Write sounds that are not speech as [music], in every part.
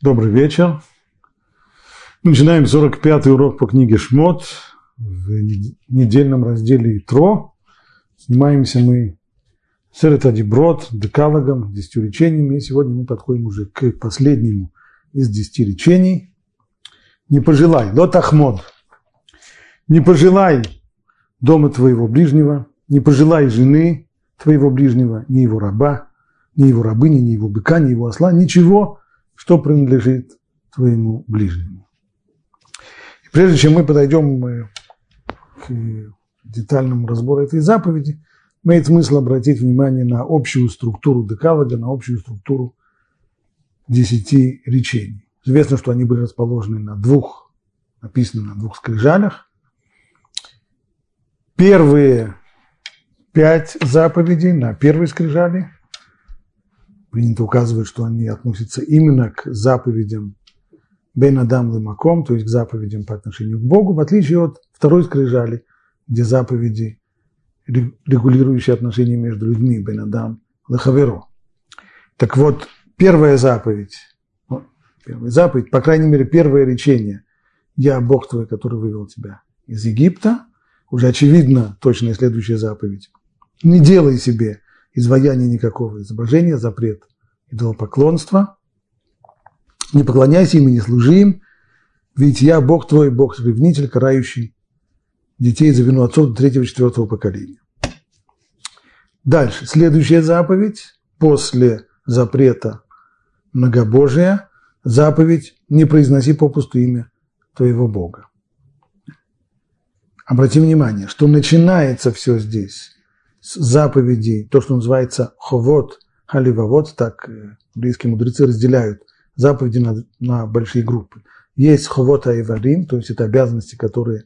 Добрый вечер. Начинаем 45-й урок по книге «Шмот» в недельном разделе «Итро». Занимаемся мы Серета Деброд, декалогом, десятью речениями. И сегодня мы подходим уже к последнему из десяти речений. «Не пожелай, лот ахмод, не пожелай дома твоего ближнего, не пожелай жены твоего ближнего, ни его раба, ни его рабыни, ни его быка, ни его осла, ничего, что принадлежит твоему ближнему. И прежде чем мы подойдем к детальному разбору этой заповеди, имеет смысл обратить внимание на общую структуру декалога, на общую структуру десяти речений. Известно, что они были расположены на двух, написаны на двух скрижалях. Первые пять заповедей на первой скрижали – принято указывать, что они относятся именно к заповедям Бен Адам Лымаком, то есть к заповедям по отношению к Богу, в отличие от второй скрижали, где заповеди, регулирующие отношения между людьми, Бен Адам Лахаверо. Так вот, первая заповедь, первая заповедь, по крайней мере, первое речение «Я Бог твой, который вывел тебя из Египта», уже очевидно точная следующая заповедь. Не делай себе изваяния никакого изображения, запрет идолопоклонства. Не поклоняйся им и не служи им, ведь я Бог твой, Бог-ревнитель, карающий детей за вину отцов до третьего-четвертого поколения. Дальше. Следующая заповедь после запрета многобожия, заповедь «Не произноси попусту имя твоего Бога». Обрати внимание, что начинается все здесь заповедей, то, что называется ховод, халивавод, так э, близкие мудрецы разделяют заповеди на, на большие группы. Есть ховод айварим, то есть это обязанности, которые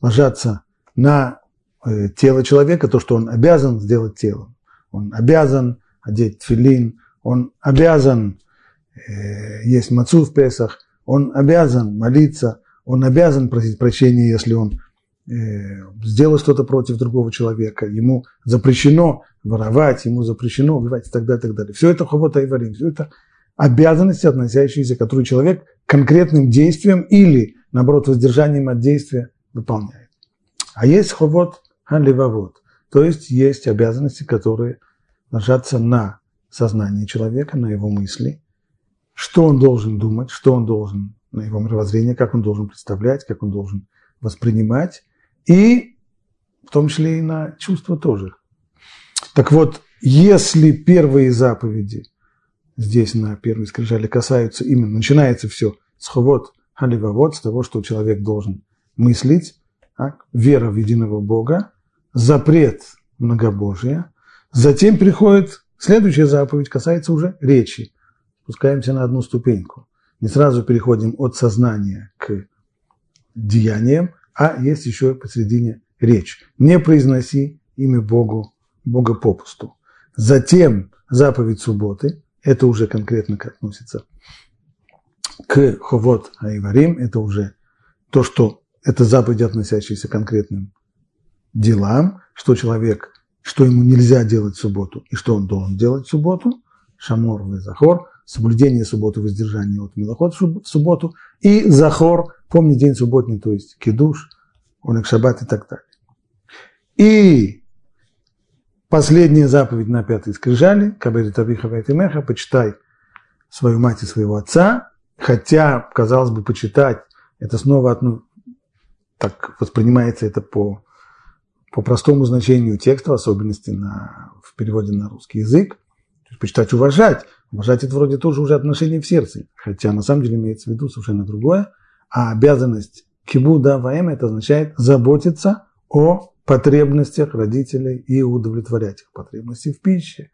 ложатся на э, тело человека, то, что он обязан сделать телом. Он обязан одеть филин, он обязан э, есть мацу в Песах, он обязан молиться, он обязан просить прощения, если он сделать что-то против другого человека, ему запрещено воровать, ему запрещено убивать и так далее, и так далее. Все это ховот айварим, все это обязанности, относящиеся, которые человек конкретным действием или, наоборот, воздержанием от действия выполняет. А есть ховот халивавот, то есть есть обязанности, которые ложатся на сознание человека, на его мысли, что он должен думать, что он должен, на его мировоззрение, как он должен представлять, как он должен воспринимать, и в том числе и на чувства тоже. Так вот, если первые заповеди здесь на первой скрижали касаются именно, начинается все с ховод халивавод, с того, что человек должен мыслить, так, вера в единого Бога, запрет многобожия, затем приходит следующая заповедь, касается уже речи. Спускаемся на одну ступеньку. Не сразу переходим от сознания к деяниям, а есть еще посередине речь. Не произноси имя Богу, Бога попусту. Затем заповедь субботы, это уже конкретно относится к ховот айварим, это уже то, что это заповеди, относящиеся к конкретным делам, что человек, что ему нельзя делать в субботу и что он должен делать в субботу, шамор в захор, соблюдение субботы, воздержание от милоход в субботу, и захор, помни день субботний, то есть кидуш, онек шаббат и так далее. И последняя заповедь на пятой скрижали, кабери табиха меха, почитай свою мать и своего отца, хотя, казалось бы, почитать, это снова одно, так воспринимается это по, по простому значению текста, в особенности на, в переводе на русский язык, то есть почитать уважать, Уважать это вроде тоже уже отношение в сердце, хотя на самом деле имеется в виду совершенно другое. А обязанность кибуда ваэм это означает заботиться о потребностях родителей и удовлетворять их потребности в пище,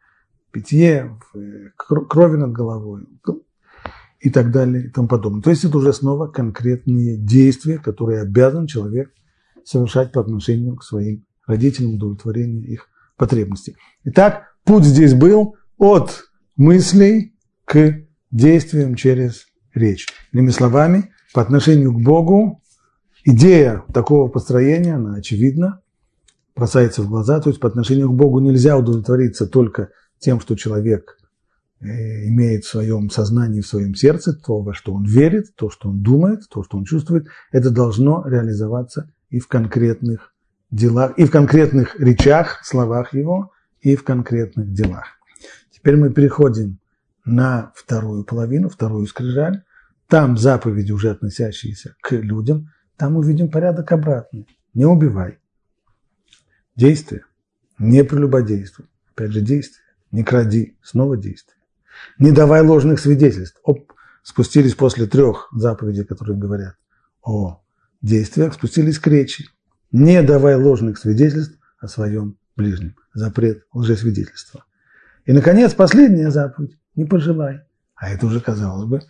в питье, в э, крови над головой и так далее и тому подобное. То есть это уже снова конкретные действия, которые обязан человек совершать по отношению к своим родителям, удовлетворению их потребностей. Итак, путь здесь был от мыслей к действиям через речь. Иными словами, по отношению к Богу идея такого построения, она очевидна, бросается в глаза, то есть по отношению к Богу нельзя удовлетвориться только тем, что человек э, имеет в своем сознании, в своем сердце, то, во что он верит, то, что он думает, то, что он чувствует, это должно реализоваться и в конкретных делах, и в конкретных речах, словах его, и в конкретных делах. Теперь мы переходим на вторую половину, вторую скрижаль. Там заповеди, уже относящиеся к людям, там увидим порядок обратный. Не убивай. Действие. Не прелюбодействуй. Опять же, действие. Не кради. Снова действие. Не давай ложных свидетельств. Оп, спустились после трех заповедей, которые говорят о действиях, спустились к речи. Не давай ложных свидетельств о своем ближнем. Запрет лжесвидетельства. И, наконец, последняя заповедь. Не пожелай. А это уже, казалось бы,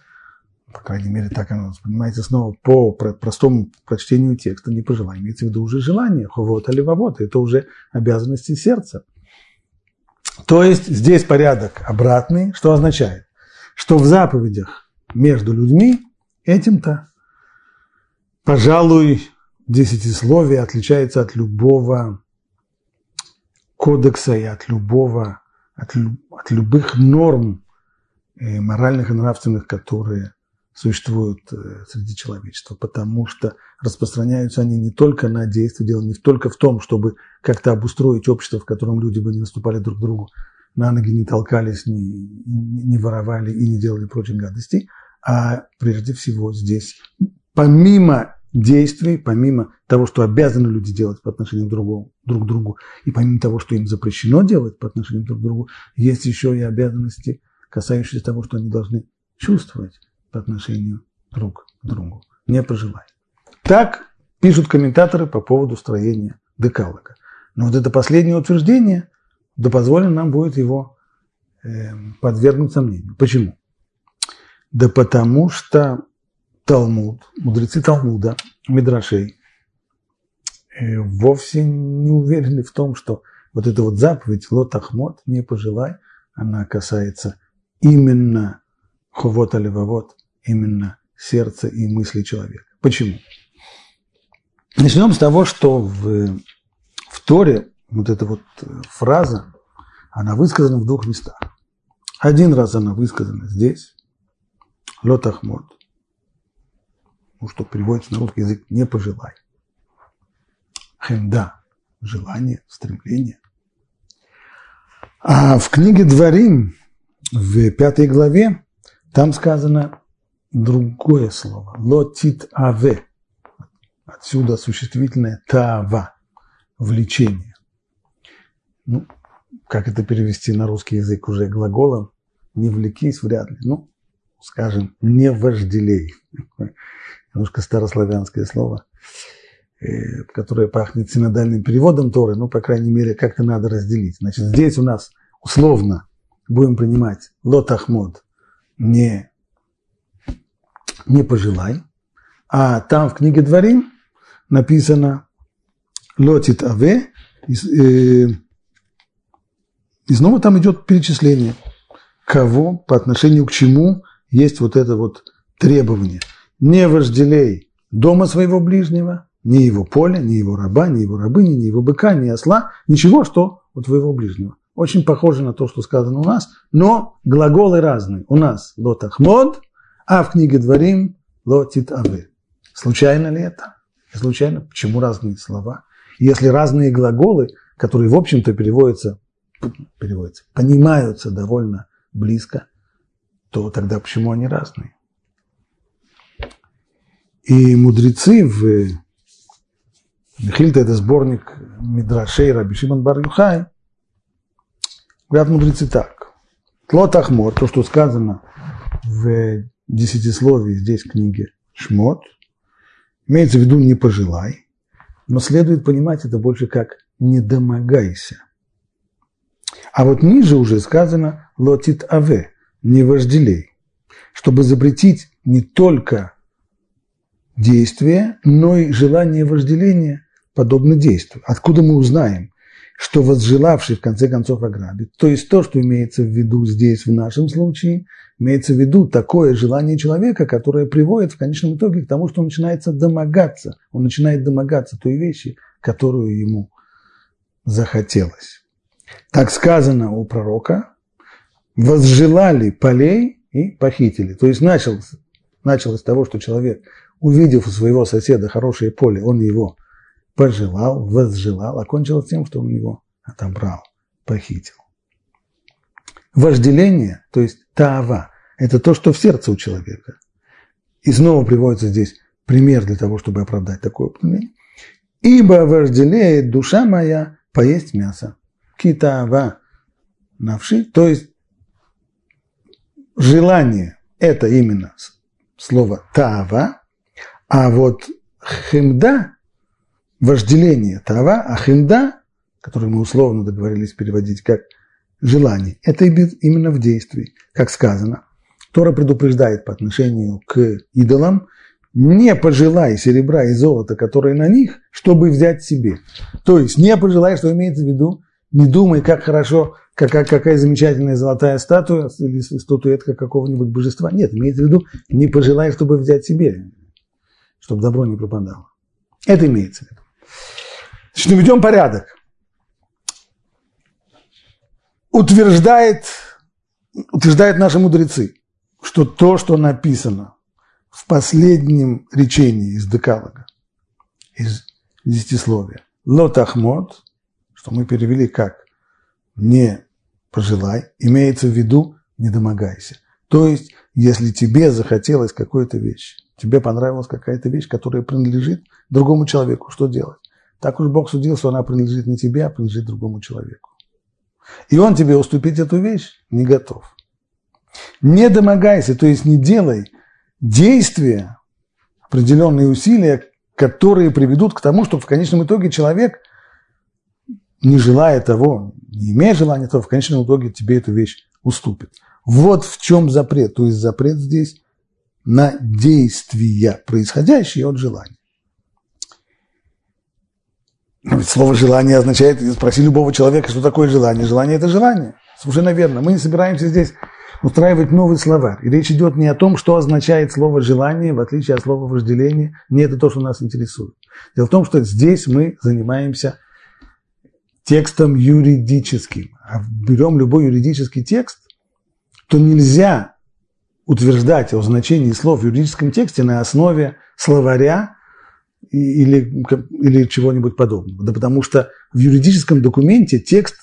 по крайней мере, так оно воспринимается снова по простому прочтению текста, не пожелай. Имеется в виду уже желание, ховот или вовот. Это уже обязанности сердца. То есть здесь порядок обратный, что означает, что в заповедях между людьми этим-то, пожалуй, десятисловие отличается от любого кодекса и от любого, от, от любых норм э, моральных и нравственных, которые существуют э, среди человечества, потому что распространяются они не только на действия, дело не только в том, чтобы как-то обустроить общество, в котором люди бы не наступали друг другу на ноги, не толкались, не, не воровали и не делали прочих гадостей, а прежде всего здесь, помимо действий, помимо того, что обязаны люди делать по отношению к друг к другу, и помимо того, что им запрещено делать по отношению друг к другу, есть еще и обязанности, касающиеся того, что они должны чувствовать по отношению друг к другу. Не пожелай. Так пишут комментаторы по поводу строения декалога. Но вот это последнее утверждение, да позволено нам будет его э, подвергнуть сомнению. Почему? Да потому что Талмуд, мудрецы Талмуда, Мидрашей, э, вовсе не уверены в том, что вот эта вот заповедь «Лот Ахмот» не пожелай, она касается именно хувот аливавот, именно сердца и мысли человека. Почему? Начнем с того, что в, в Торе вот эта вот фраза, она высказана в двух местах. Один раз она высказана здесь, «Лот Ахмот», ну, что переводится на русский язык «не пожелай». Хемда – желание, стремление. А в книге Дворим, в пятой главе, там сказано другое слово – лотит аве. Отсюда существительное тава – влечение. Ну, как это перевести на русский язык уже глаголом? Не влекись вряд ли. Ну, скажем, не вожделей немножко старославянское слово, э, которое пахнет синодальным переводом Торы, ну, по крайней мере, как-то надо разделить. Значит, здесь у нас условно будем принимать лот ахмод, не, не пожелай, а там в книге Дворим написано лотит аве, и, э, и снова там идет перечисление, кого, по отношению к чему есть вот это вот требование – не вожделей дома своего ближнего, ни его поля, ни его раба, ни его рабыни, ни его быка, ни осла, ничего, что у твоего ближнего. Очень похоже на то, что сказано у нас, но глаголы разные. У нас лот ахмод, а в книге Дворим лотит авы. Случайно ли это? Случайно? Почему разные слова? Если разные глаголы, которые, в общем-то, переводятся, переводятся, понимаются довольно близко, то тогда почему они разные? И мудрецы в Михильта это сборник Мидрашей Раби Шимон Бар Юхай, говорят мудрецы так. Тлот Ахмор, то, что сказано в десятисловии здесь в книге Шмот, имеется в виду не пожелай, но следует понимать это больше как не домогайся. А вот ниже уже сказано лотит аве, не вожделей, чтобы запретить не только действие, но и желание вожделения подобно действию. Откуда мы узнаем, что возжелавший в конце концов ограбит? То есть то, что имеется в виду здесь в нашем случае, имеется в виду такое желание человека, которое приводит в конечном итоге к тому, что он начинается домогаться, он начинает домогаться той вещи, которую ему захотелось. Так сказано у пророка, возжелали полей и похитили. То есть началось, началось с того, что человек, увидев у своего соседа хорошее поле, он его пожелал, возжелал, окончилось тем, что он его отобрал, похитил. Вожделение, то есть таава, это то, что в сердце у человека. И снова приводится здесь пример для того, чтобы оправдать такое упоминание. Ибо вожделеет душа моя поесть мясо. Китава навши, то есть желание – это именно слово тава, а вот химда – вожделение тава, а химда, который мы условно договорились переводить как желание, это именно в действии, как сказано. Тора предупреждает по отношению к идолам, не пожелай серебра и золота, которые на них, чтобы взять себе. То есть не пожелай, что имеется в виду, не думай, как хорошо, какая, какая замечательная золотая статуя или статуэтка какого-нибудь божества. Нет, имеется в виду, не пожелай, чтобы взять себе, чтобы добро не пропадало. Это имеется в виду. Значит, наведем порядок. Утверждает, утверждают наши мудрецы, что то, что написано в последнем речении из Декалога, из десятисловия. Лотахмот, что мы перевели как «не пожелай», имеется в виду «не домогайся». То есть, если тебе захотелось какой-то вещь, тебе понравилась какая-то вещь, которая принадлежит другому человеку, что делать? Так уж Бог судил, что она принадлежит не тебе, а принадлежит другому человеку. И он тебе уступить эту вещь не готов. Не домогайся, то есть не делай действия, определенные усилия, которые приведут к тому, чтобы в конечном итоге человек, не желая того, не имея желания того, в конечном итоге тебе эту вещь уступит. Вот в чем запрет. То есть запрет здесь на действия, происходящие от желания. Но ведь слово «желание» означает, спроси любого человека, что такое желание. Желание – это желание. Совершенно верно. Мы не собираемся здесь устраивать новый словарь. И речь идет не о том, что означает слово «желание», в отличие от слова «вожделение». Не это то, что нас интересует. Дело в том, что здесь мы занимаемся текстом юридическим. А берем любой юридический текст, то нельзя утверждать о значении слов в юридическом тексте на основе словаря или, или чего-нибудь подобного. Да потому что в юридическом документе текст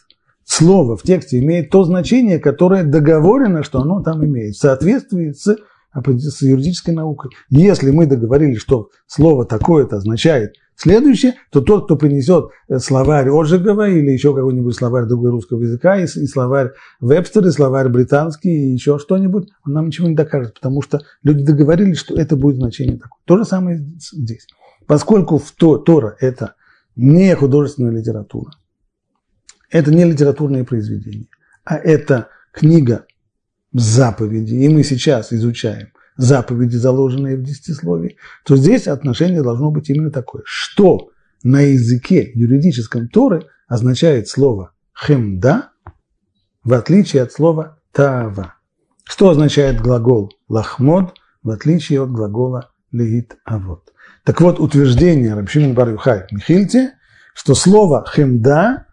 слово в тексте имеет то значение, которое договорено, что оно там имеет, в соответствии с, с юридической наукой. Если мы договорились, что слово такое-то означает следующее, то тот, кто принесет э, словарь Ожегова или еще какой-нибудь словарь другой русского языка, и, и словарь Вебстер, и словарь британский, и еще что-нибудь, он нам ничего не докажет, потому что люди договорились, что это будет значение такое. То же самое здесь. Поскольку в то, Тора – это не художественная литература, это не литературные произведения, а это книга заповеди, и мы сейчас изучаем заповеди, заложенные в десятисловии, то здесь отношение должно быть именно такое. Что на языке юридическом Торы означает слово «хемда», в отличие от слова «таава». Что означает глагол «лахмод», в отличие от глагола «леит авод». Так вот, утверждение Рабшимин бар Михильте, что слово «хемда»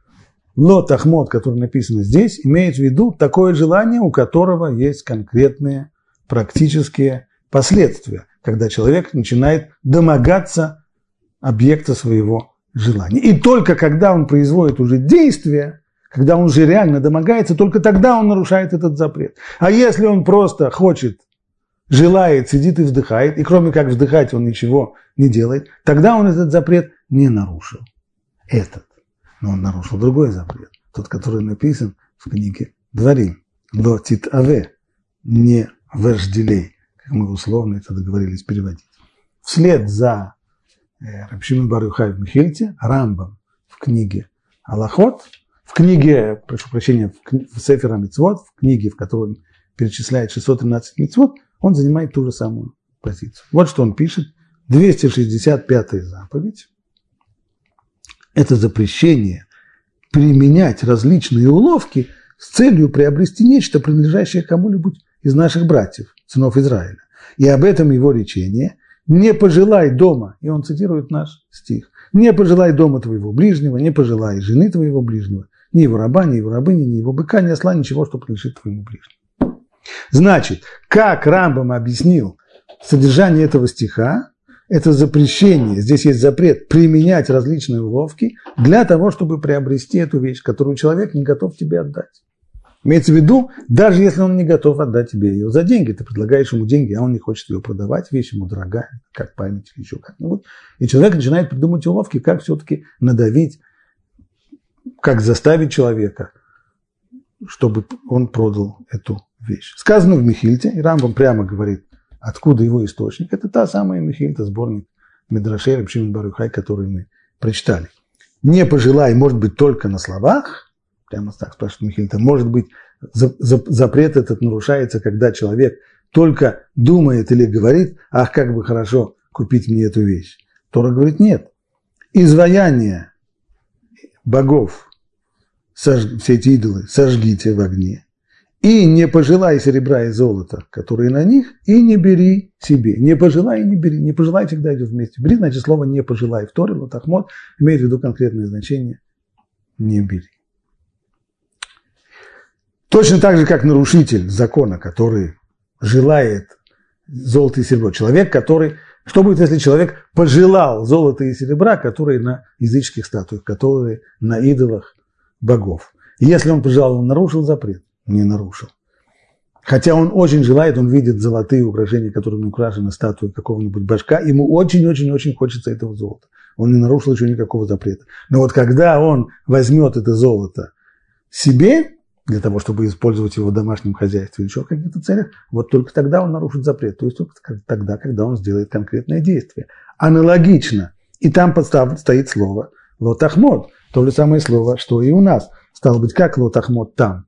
Лот Ахмод, который написано здесь, имеет в виду такое желание, у которого есть конкретные практические последствия, когда человек начинает домогаться объекта своего желания. И только когда он производит уже действие, когда он уже реально домогается, только тогда он нарушает этот запрет. А если он просто хочет, желает, сидит и вздыхает, и кроме как вздыхать он ничего не делает, тогда он этот запрет не нарушил. Этот но он нарушил другой запрет, тот, который написан в книге Дворим. Лотит аве, не вожделей, как мы условно это договорились переводить. Вслед за э, Рабшимин Барюхай в Михильте, Рамбам в книге Аллахот, в книге, прошу прощения, в, кни, в Сефера Мицвод, в книге, в которой он перечисляет 613 мицвод, он занимает ту же самую позицию. Вот что он пишет. 265 заповедь это запрещение применять различные уловки с целью приобрести нечто, принадлежащее кому-нибудь из наших братьев, сынов Израиля. И об этом его речение «Не пожелай дома», и он цитирует наш стих, «Не пожелай дома твоего ближнего, не пожелай жены твоего ближнего, Ни его раба, ни его рабыни, ни его быка, ни осла, ничего, что принадлежит твоему ближнему. Значит, как Рамбам объяснил содержание этого стиха, это запрещение, здесь есть запрет применять различные уловки для того, чтобы приобрести эту вещь, которую человек не готов тебе отдать. Имеется в виду, даже если он не готов отдать тебе ее за деньги, ты предлагаешь ему деньги, а он не хочет ее продавать, вещь ему дорогая, как память еще как-нибудь. И человек начинает придумать уловки, как все-таки надавить, как заставить человека, чтобы он продал эту вещь. Сказано в Михильте, и Рамбам прямо говорит, откуда его источник. Это та самая Михильта, сборник Медрашей Рабшимин Барюхай, который мы прочитали. Не пожелай, может быть, только на словах – Прямо так спрашивает Михаил. Может быть, запрет этот нарушается, когда человек только думает или говорит, ах, как бы хорошо купить мне эту вещь. Тора говорит, нет. Изваяние богов, все эти идолы, сожгите в огне. И не пожелай серебра и золота, которые на них, и не бери себе. Не пожелай не бери. Не пожелай всегда идет вместе. Бери, значит, слово не пожелай. В Торе, Лотахмот имеет в виду конкретное значение не бери. Точно так же, как нарушитель закона, который желает золото и серебро. Человек, который... Что будет, если человек пожелал золота и серебра, которые на языческих статуях, которые на идолах богов? Если он пожелал, он нарушил запрет? Не нарушил. Хотя он очень желает, он видит золотые украшения, которыми украшены статуи какого-нибудь башка, ему очень-очень-очень хочется этого золота. Он не нарушил еще никакого запрета. Но вот когда он возьмет это золото себе, для того, чтобы использовать его в домашнем хозяйстве еще в каких-то целях, вот только тогда он нарушит запрет, то есть только тогда, когда он сделает конкретное действие. Аналогично, и там подстав, стоит слово лотахмод, то же самое слово, что и у нас. Стало быть, как лотахмод там,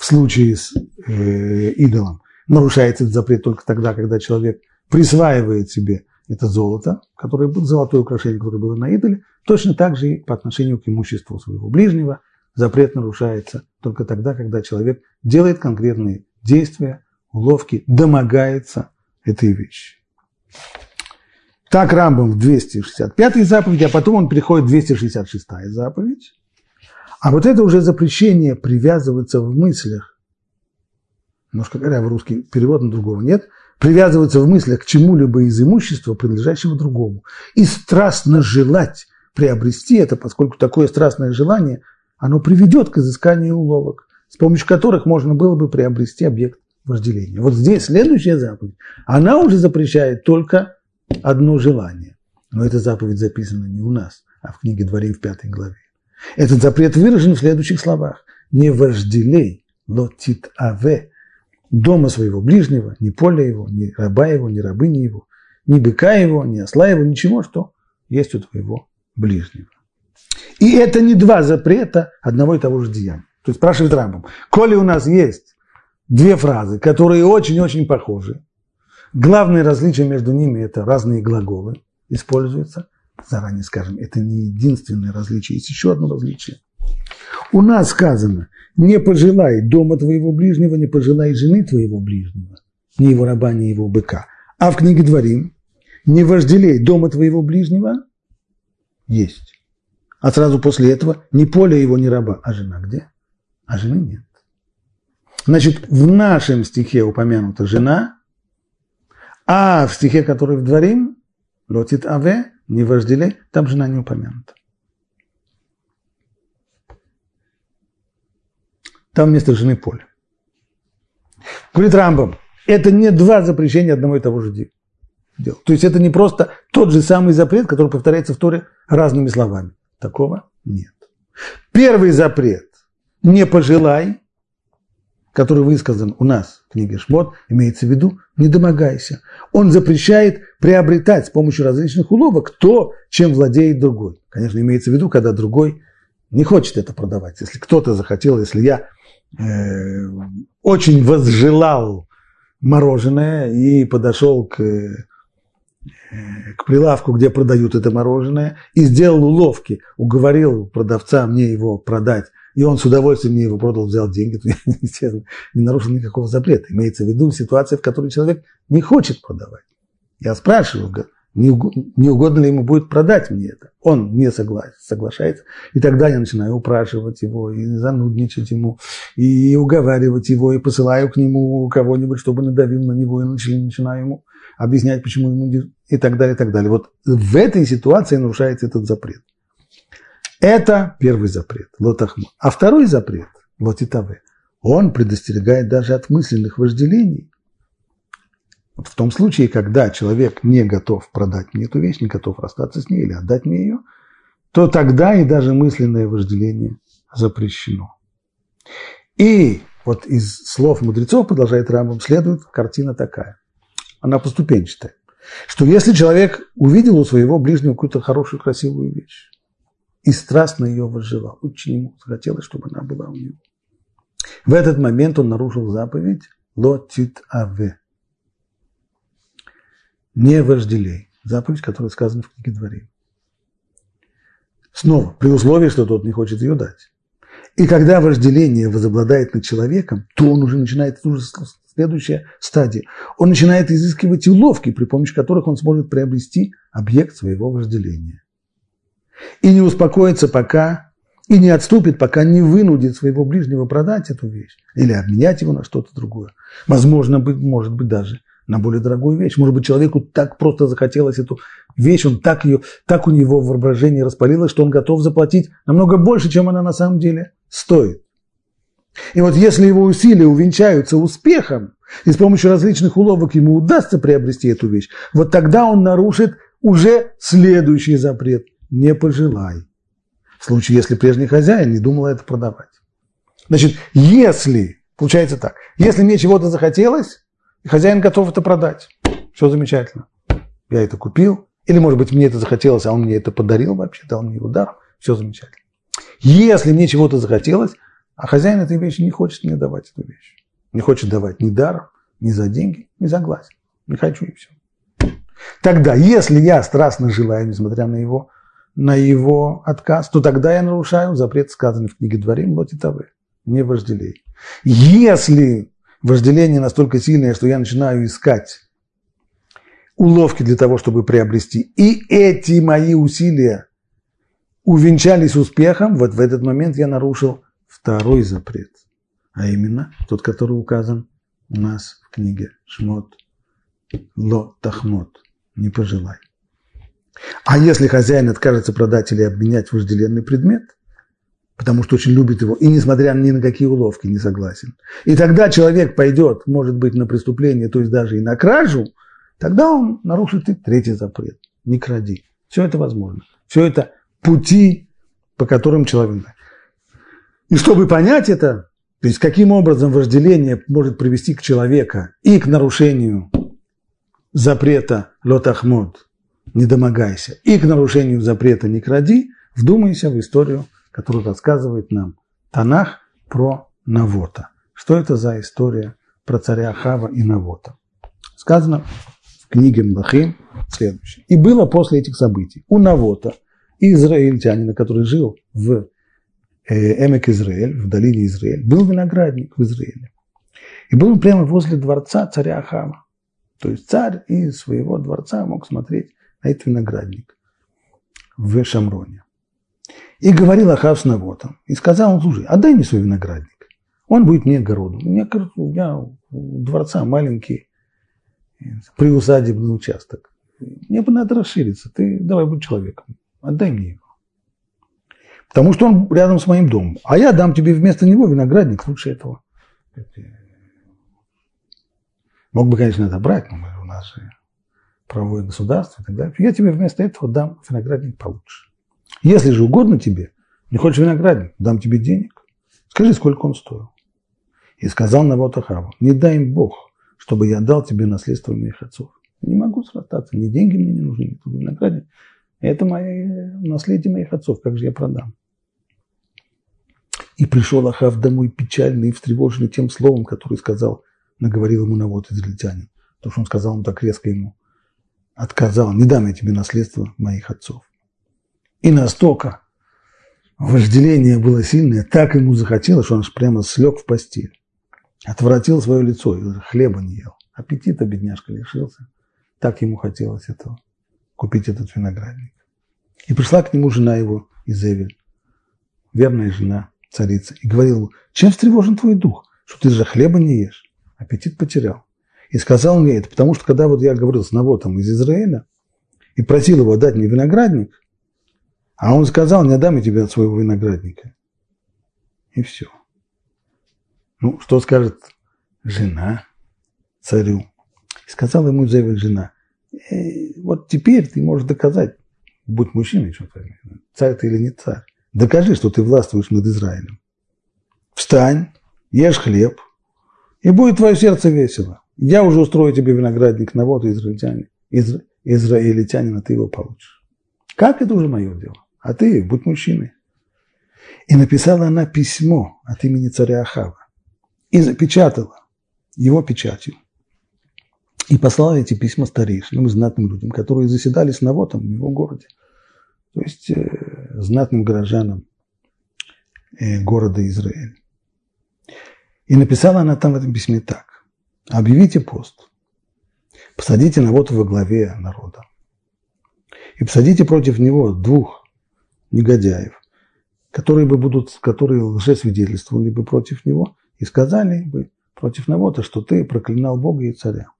в случае с э, идолом, нарушается этот запрет только тогда, когда человек присваивает себе это золото, которое золотое украшение, которое было на идоле, точно так же и по отношению к имуществу своего ближнего – запрет нарушается только тогда, когда человек делает конкретные действия, уловки, домогается этой вещи. Так Рамбам в 265 заповеди, а потом он переходит в 266 заповедь. А вот это уже запрещение привязываться в мыслях, немножко в русский перевод на другого нет, привязываться в мыслях к чему-либо из имущества, принадлежащего другому, и страстно желать приобрести это, поскольку такое страстное желание оно приведет к изысканию уловок, с помощью которых можно было бы приобрести объект вожделения. Вот здесь следующая заповедь, она уже запрещает только одно желание. Но эта заповедь записана не у нас, а в книге Дворим в пятой главе. Этот запрет выражен в следующих словах. «Не вожделей, лотит аве» дома своего ближнего, ни поля его, ни раба его, ни рабыни его, ни быка его, ни осла его, ничего, что есть у твоего ближнего. И это не два запрета одного и того же деяния. То есть спрашивает Рамбам, коли у нас есть две фразы, которые очень-очень похожи, главное различие между ними – это разные глаголы используются. Заранее скажем, это не единственное различие, есть еще одно различие. У нас сказано, не пожелай дома твоего ближнего, не пожелай жены твоего ближнего, ни его раба, ни его быка. А в книге Дворим, не вожделей дома твоего ближнего, есть. А сразу после этого ни поле его, ни раба. А жена где? А жены нет. Значит, в нашем стихе упомянута жена, а в стихе, который в дворим, лотит аве, не вожделей, там жена не упомянута. Там вместо жены поле. Говорит Рамбам, это не два запрещения одного и того же дела. То есть это не просто тот же самый запрет, который повторяется в Торе разными словами. Такого нет. Первый запрет – не пожелай, который высказан у нас в книге Шмот, имеется в виду «не домогайся». Он запрещает приобретать с помощью различных уловок то, чем владеет другой. Конечно, имеется в виду, когда другой не хочет это продавать. Если кто-то захотел, если я э, очень возжелал мороженое и подошел к к прилавку, где продают это мороженое, и сделал уловки, уговорил продавца мне его продать, и он с удовольствием мне его продал, взял деньги, [laughs] то я, не нарушил никакого запрета. Имеется в виду ситуация, в которой человек не хочет продавать. Я спрашиваю, не угодно ли ему будет продать мне это. Он не согласен, соглашается, и тогда я начинаю упрашивать его, и занудничать ему, и уговаривать его, и посылаю к нему кого-нибудь, чтобы надавил на него, и начинаю ему объяснять, почему ему и так далее, и так далее. Вот в этой ситуации нарушается этот запрет. Это первый запрет, лотахму. А второй запрет, лотитаве, он предостерегает даже от мысленных вожделений. Вот в том случае, когда человек не готов продать мне эту вещь, не готов расстаться с ней или отдать мне ее, то тогда и даже мысленное вожделение запрещено. И вот из слов мудрецов, продолжает Рамбам, следует картина такая. Она поступенчатая. Что если человек увидел у своего ближнего какую-то хорошую, красивую вещь, и страстно ее возжелал, очень ему захотелось, чтобы она была у него. В этот момент он нарушил заповедь «Лотит аве» не вожделей. Заповедь, которая сказана в книге Дворим. Снова, при условии, что тот не хочет ее дать. И когда вожделение возобладает над человеком, то он уже начинает, уже следующая стадия, он начинает изыскивать уловки, при помощи которых он сможет приобрести объект своего вожделения. И не успокоится пока, и не отступит, пока не вынудит своего ближнего продать эту вещь или обменять его на что-то другое. Возможно, может быть даже на более дорогую вещь. Может быть, человеку так просто захотелось эту вещь, он так ее, так у него в воображении распалилось, что он готов заплатить намного больше, чем она на самом деле стоит. И вот если его усилия увенчаются успехом, и с помощью различных уловок ему удастся приобрести эту вещь, вот тогда он нарушит уже следующий запрет – не пожелай. В случае, если прежний хозяин не думал это продавать. Значит, если, получается так, если мне чего-то захотелось, и хозяин готов это продать. Все замечательно. Я это купил. Или, может быть, мне это захотелось, а он мне это подарил вообще, дал мне его. Все замечательно. Если мне чего-то захотелось, а хозяин этой вещи не хочет мне давать эту вещь. Не хочет давать ни даром, ни за деньги, ни за глаз. Не хочу и все. Тогда, если я страстно желаю, несмотря на его, на его отказ, то тогда я нарушаю запрет, сказанный в книге Дворим, Лоти Тавы. Не вожделей. Если вожделение настолько сильное, что я начинаю искать уловки для того, чтобы приобрести. И эти мои усилия увенчались успехом, вот в этот момент я нарушил второй запрет, а именно тот, который указан у нас в книге Шмот Ло Тахмот, не пожелай. А если хозяин откажется продать или обменять вожделенный предмет – потому что очень любит его, и несмотря ни на какие уловки не согласен. И тогда человек пойдет, может быть, на преступление, то есть даже и на кражу, тогда он нарушит и третий запрет. Не кради. Все это возможно. Все это пути, по которым человек... И чтобы понять это, то есть каким образом вожделение может привести к человеку и к нарушению запрета лотахмод, не домогайся, и к нарушению запрета не кради, вдумайся в историю который рассказывает нам Танах про Навота. Что это за история про царя Хава и Навота? Сказано в книге Млахим следующее. И было после этих событий у Навота, израильтянина, который жил в э, Эмек Израиль, в долине Израиль, был виноградник в Израиле. И был он прямо возле дворца царя Ахава. То есть царь из своего дворца мог смотреть на этот виноградник в Шамроне. И говорил Ахав с Навотом. И сказал он, слушай, отдай мне свой виноградник. Он будет мне огороду. У меня, у меня у дворца маленький приусадебный участок. Мне бы надо расшириться. Ты давай будь человеком. Отдай мне его. Потому что он рядом с моим домом. А я дам тебе вместо него виноградник лучше этого. Мог бы, конечно, это брать, но у нас же правовое государство и так далее. Я тебе вместо этого дам виноградник получше. Если же угодно тебе, не хочешь виноградник, дам тебе денег. Скажи, сколько он стоил. И сказал Навот Ахаву, не дай им Бог, чтобы я дал тебе наследство моих отцов. Не могу срастаться, ни деньги мне не нужны, ни виноградник. Это мое наследие моих отцов, как же я продам? И пришел Ахав домой печальный и встревоженный тем словом, которое сказал, наговорил ему Навот израильтянин. То, что он сказал, он так резко ему отказал. Не дам я тебе наследство моих отцов. И настолько вожделение было сильное, так ему захотелось, что он аж прямо слег в постель. Отвратил свое лицо и хлеба не ел. Аппетита бедняжка лишился. Так ему хотелось этого купить этот виноградник. И пришла к нему жена его, Изевель, верная жена, царица, и говорила чем встревожен твой дух, что ты же хлеба не ешь? Аппетит потерял. И сказал мне это, потому что когда вот я говорил с Навотом из Израиля и просил его дать мне виноградник, а он сказал, не отдам я тебе от своего виноградника. И все. Ну, что скажет жена царю? И сказала ему Зевель жена, э, вот теперь ты можешь доказать, будь мужчиной, что царь ты или не царь. Докажи, что ты властвуешь над Израилем. Встань, ешь хлеб, и будет твое сердце весело. Я уже устрою тебе виноградник на воду, израильтянин, изра, израильтянин, а ты его получишь. Как это уже мое дело? А ты будь мужчиной. И написала она письмо от имени царя Ахава. И запечатала его печатью. И послала эти письма старейшинам и знатным людям, которые заседали с Навотом в его городе. То есть э, знатным горожанам э, города Израиль. И написала она там в этом письме так. Объявите пост. Посадите Навота во главе народа. И посадите против него двух негодяев, которые бы будут, которые лжесвидетельствовали бы против него и сказали бы против Навота, что ты проклинал Бога и царя.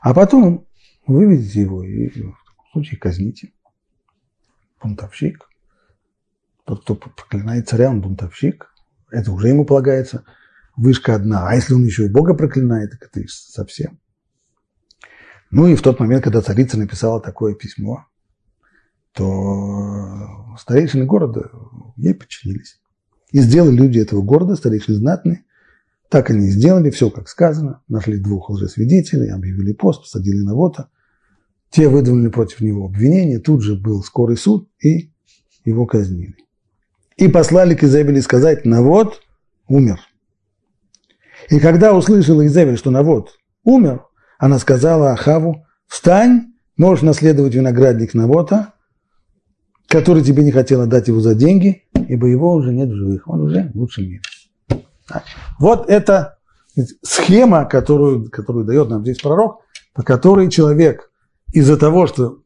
А потом выведите его и в таком случае казните. Бунтовщик. Тот, кто проклинает царя, он бунтовщик это уже ему полагается вышка одна. А если он еще и Бога проклинает, так это совсем. Ну и в тот момент, когда царица написала такое письмо, то старейшины города ей подчинились. И сделали люди этого города, старейшины знатные, так они и сделали, все как сказано. Нашли двух лжесвидетелей, объявили пост, посадили на вота. Те выдвинули против него обвинение, тут же был скорый суд, и его казнили и послали к Изабеле сказать, Навод умер. И когда услышала Изабель, что Навод умер, она сказала Ахаву, встань, можешь наследовать виноградник Навота, который тебе не хотела дать его за деньги, ибо его уже нет в живых, он уже в лучшем. Вот это схема, которую, которую дает нам здесь пророк, по которой человек из-за того, что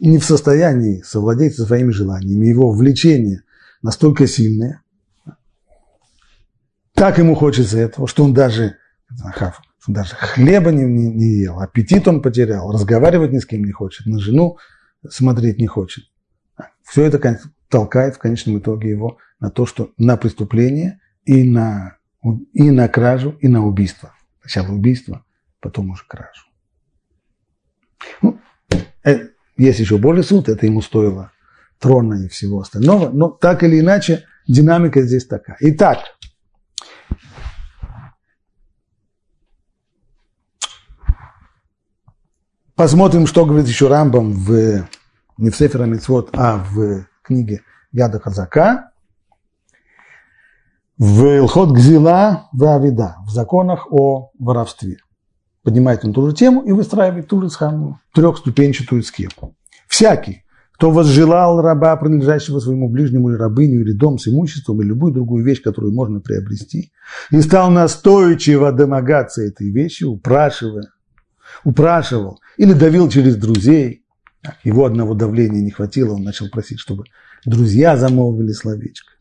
не в состоянии совладеть со своими желаниями, его влечение настолько сильные, так ему хочется этого, что он даже, что он даже хлеба не, не, не ел, аппетит он потерял, разговаривать ни с кем не хочет, на жену смотреть не хочет. Все это толкает в конечном итоге его на то, что на преступление и на, и на кражу, и на убийство. Сначала убийство, потом уже кражу. Ну, э, есть еще более суд, это ему стоило трона и всего остального, но так или иначе динамика здесь такая. Итак, посмотрим, что говорит еще Рамбам в, не в Сефера Мицвод, а в книге Яда Хазака, в Илхот Гзила в Авида, в законах о воровстве. Поднимает он ту же тему и выстраивает ту же самую трехступенчатую схему. Всякий, кто возжелал раба, принадлежащего своему ближнему или рабыню, или дом с имуществом, или любую другую вещь, которую можно приобрести, и стал настойчиво домогаться этой вещью, упрашивая, упрашивал или давил через друзей, его одного давления не хватило, он начал просить, чтобы друзья замолвили словечко.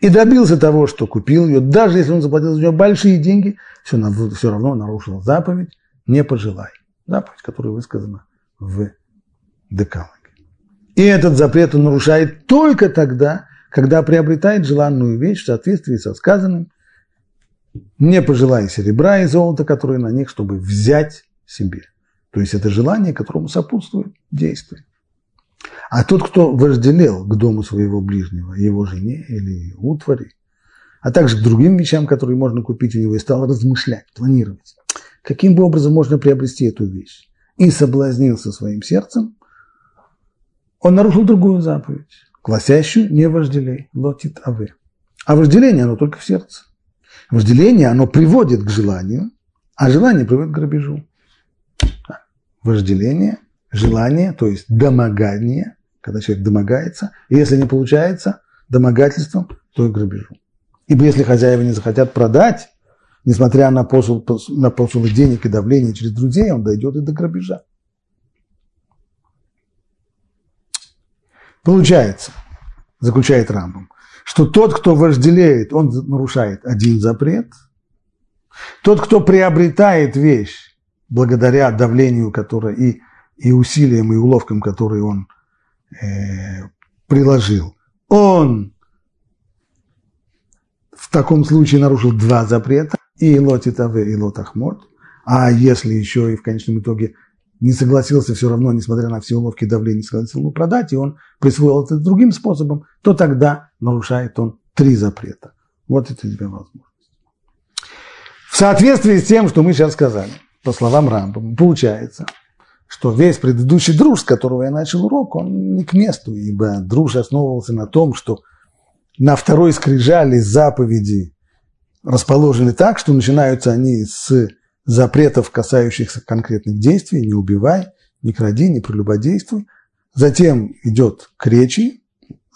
И добился того, что купил ее, даже если он заплатил за нее большие деньги, все, все равно нарушил заповедь, не пожелай. Заповедь, которая высказана в декалог. И этот запрет он нарушает только тогда, когда приобретает желанную вещь в соответствии со сказанным, не пожелая серебра и золота, которые на них, чтобы взять себе. То есть это желание, которому сопутствует действие. А тот, кто вожделел к дому своего ближнего, его жене или утвари, а также к другим вещам, которые можно купить у него, и стал размышлять, планировать, каким бы образом можно приобрести эту вещь, и соблазнился своим сердцем, он нарушил другую заповедь, гласящую «не вожделей, лотит авы». А вожделение, оно только в сердце. Вожделение, оно приводит к желанию, а желание приводит к грабежу. Вожделение, желание, то есть домогание, когда человек домогается, и если не получается домогательством, то и грабежу. Ибо если хозяева не захотят продать несмотря на посыл, на посылы денег и давление через друзей, он дойдет и до грабежа. Получается, заключает Рамбом, что тот, кто вожделеет, он нарушает один запрет. Тот, кто приобретает вещь благодаря давлению, которое и, и усилиям, и уловкам, которые он э, приложил, он в таком случае нарушил два запрета, и лотитаве, и лотахмот. А если еще и в конечном итоге не согласился все равно, несмотря на все уловки давления, не согласился ему продать, и он присвоил это другим способом, то тогда нарушает он три запрета. Вот это тебе возможность. В соответствии с тем, что мы сейчас сказали, по словам Рамбова, получается, что весь предыдущий друж, с которого я начал урок, он не к месту, ибо друж основывался на том, что на второй скрижали заповеди расположены так, что начинаются они с запретов, касающихся конкретных действий, не убивай, не кради, не прелюбодействуй. Затем идет к речи,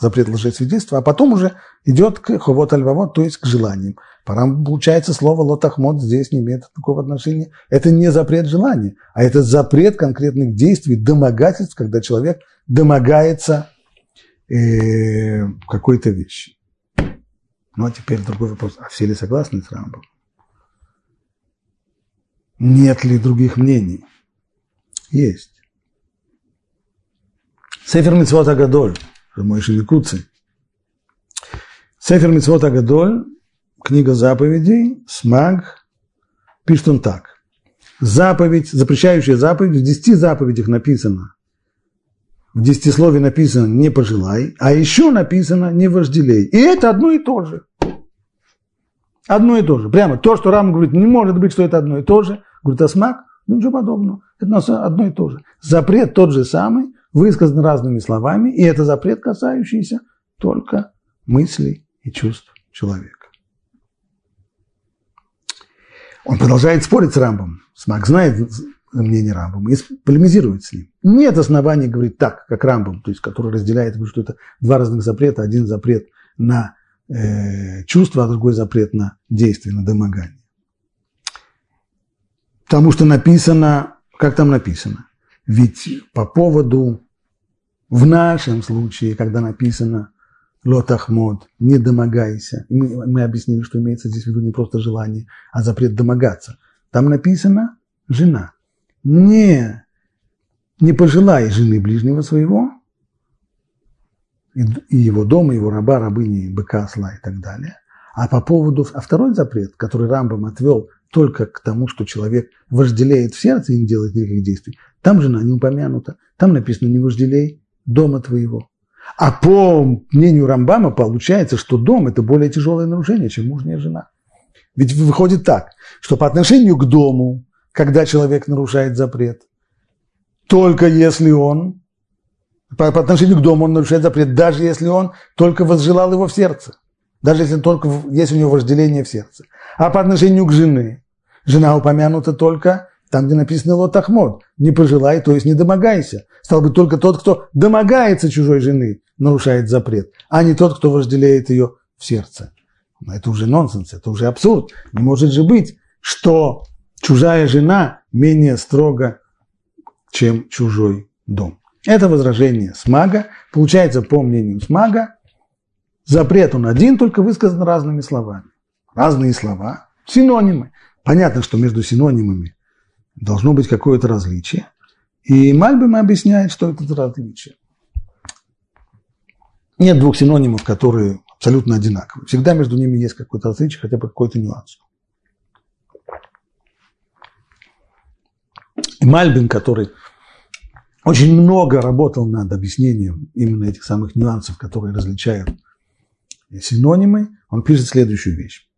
запрет лжесвидетельства, а потом уже идет к ховот альвавот, то есть к желаниям. Пора, получается, слово лотахмот здесь не имеет такого отношения. Это не запрет желания, а это запрет конкретных действий, домогательств, когда человек домогается э, какой-то вещи. Ну а теперь другой вопрос. А все ли согласны с Рамбом? Нет ли других мнений? Есть. Сефер Митцвот Агадоль, мой Шевикуци. Сефер Митцвот Агадоль, книга заповедей, Смаг, пишет он так. Заповедь, запрещающая заповедь, в десяти заповедях написано, в десятисловии написано «не пожелай», а еще написано «не вожделей». И это одно и то же. Одно и то же. Прямо то, что Рам говорит, не может быть, что это одно и то же. Говорит, асмак, ну ничего подобного. Это одно и то же. Запрет тот же самый, высказан разными словами, и это запрет, касающийся только мыслей и чувств человека. Он продолжает спорить с Рамбом. Смак знает мнение Рамбома и полемизирует с ним. Нет оснований говорить так, как Рамбом, то есть который разделяет, что это два разных запрета. Один запрет на э, чувство, а другой запрет на действие, на домогание. Потому что написано, как там написано? Ведь по поводу, в нашем случае, когда написано лотахмод, не домогайся, мы, мы объяснили, что имеется здесь в виду не просто желание, а запрет домогаться. Там написано жена. Не, не пожелай жены ближнего своего, и, и его дома, его раба, рабыни, быка, осла и так далее. А по поводу, а второй запрет, который Рамбам отвел только к тому, что человек вожделеет в сердце и не делает никаких действий. Там жена не упомянута. Там написано «не вожделей дома твоего». А по мнению Рамбама получается, что дом – это более тяжелое нарушение, чем мужняя жена. Ведь выходит так, что по отношению к дому, когда человек нарушает запрет, только если он, по, по отношению к дому он нарушает запрет, даже если он только возжелал его в сердце, даже если только есть у него вожделение в сердце. А по отношению к жене, Жена упомянута только там, где написано «Лот Ахмод». Не пожелай, то есть не домогайся. Стал бы только тот, кто домогается чужой жены, нарушает запрет, а не тот, кто вожделеет ее в сердце. Но это уже нонсенс, это уже абсурд. Не может же быть, что чужая жена менее строго, чем чужой дом. Это возражение Смага. Получается, по мнению Смага, запрет он один, только высказан разными словами. Разные слова, синонимы. Понятно, что между синонимами должно быть какое-то различие. И Мальбим объясняет, что это различие. Нет двух синонимов, которые абсолютно одинаковые. Всегда между ними есть какое-то различие, хотя бы какой-то нюанс. И Мальбин, который очень много работал над объяснением именно этих самых нюансов, которые различают синонимы, он пишет следующую вещь.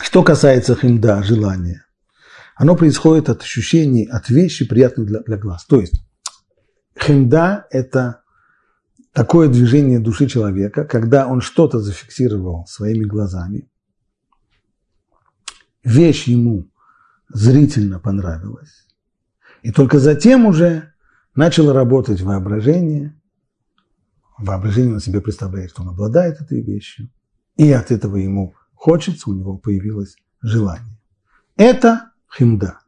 Что касается химда, желания, оно происходит от ощущений, от вещи, приятных для, для глаз. То есть химда – это такое движение души человека, когда он что-то зафиксировал своими глазами, вещь ему зрительно понравилась, и только затем уже начало работать воображение, воображение на себе представляет, что он обладает этой вещью, и от этого ему хочется, у него появилось желание. Это химда.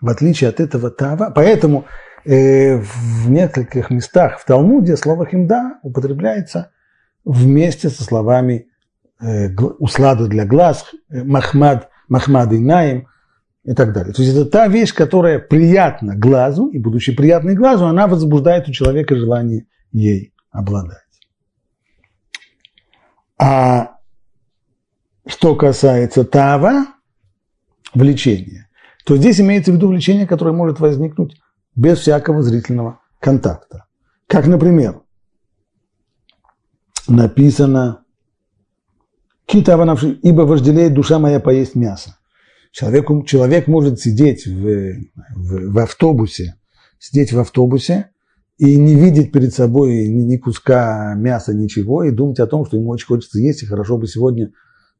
В отличие от этого тава. Поэтому э, в нескольких местах в Талмуде слово химда употребляется вместе со словами э, услада для глаз, э, махмад, махмад и наим и так далее. То есть это та вещь, которая приятна глазу, и будучи приятной глазу, она возбуждает у человека желание ей обладать. А что касается тава, влечения, то здесь имеется в виду влечение, которое может возникнуть без всякого зрительного контакта. Как, например, написано «Китаванавши, ибо вожделеет душа моя поесть мясо». Человек, человек может сидеть в, в, в автобусе, сидеть в автобусе и не видеть перед собой ни, ни куска мяса, ничего, и думать о том, что ему очень хочется есть, и хорошо бы сегодня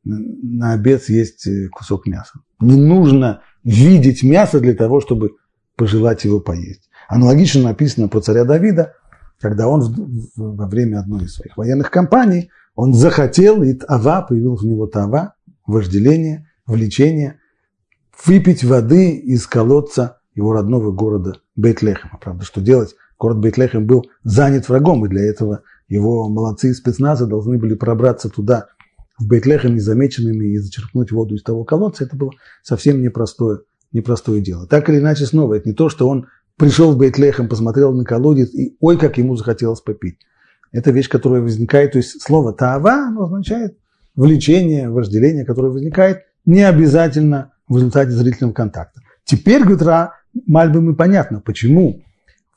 на обед съесть э, кусок мяса. Не нужно видеть мясо для того, чтобы пожелать его поесть. Аналогично написано про царя Давида, когда он во время одной из своих военных кампаний, он захотел, и ава, появилось у него тава, вожделение, влечение, выпить воды из колодца его родного города Бейтлехема. Правда, что делать? Город Бейтлехем был занят врагом, и для этого его молодцы спецназа должны были пробраться туда, в Бейтлехем, незамеченными, и зачерпнуть воду из того колодца. Это было совсем непростое, непростое дело. Так или иначе, снова, это не то, что он пришел в Бейтлехем, посмотрел на колодец, и ой, как ему захотелось попить. Это вещь, которая возникает, то есть слово «таава» означает влечение, вожделение, которое возникает не обязательно в результате зрительного контакта. Теперь, говорит Ра, Мальбим и понятно, почему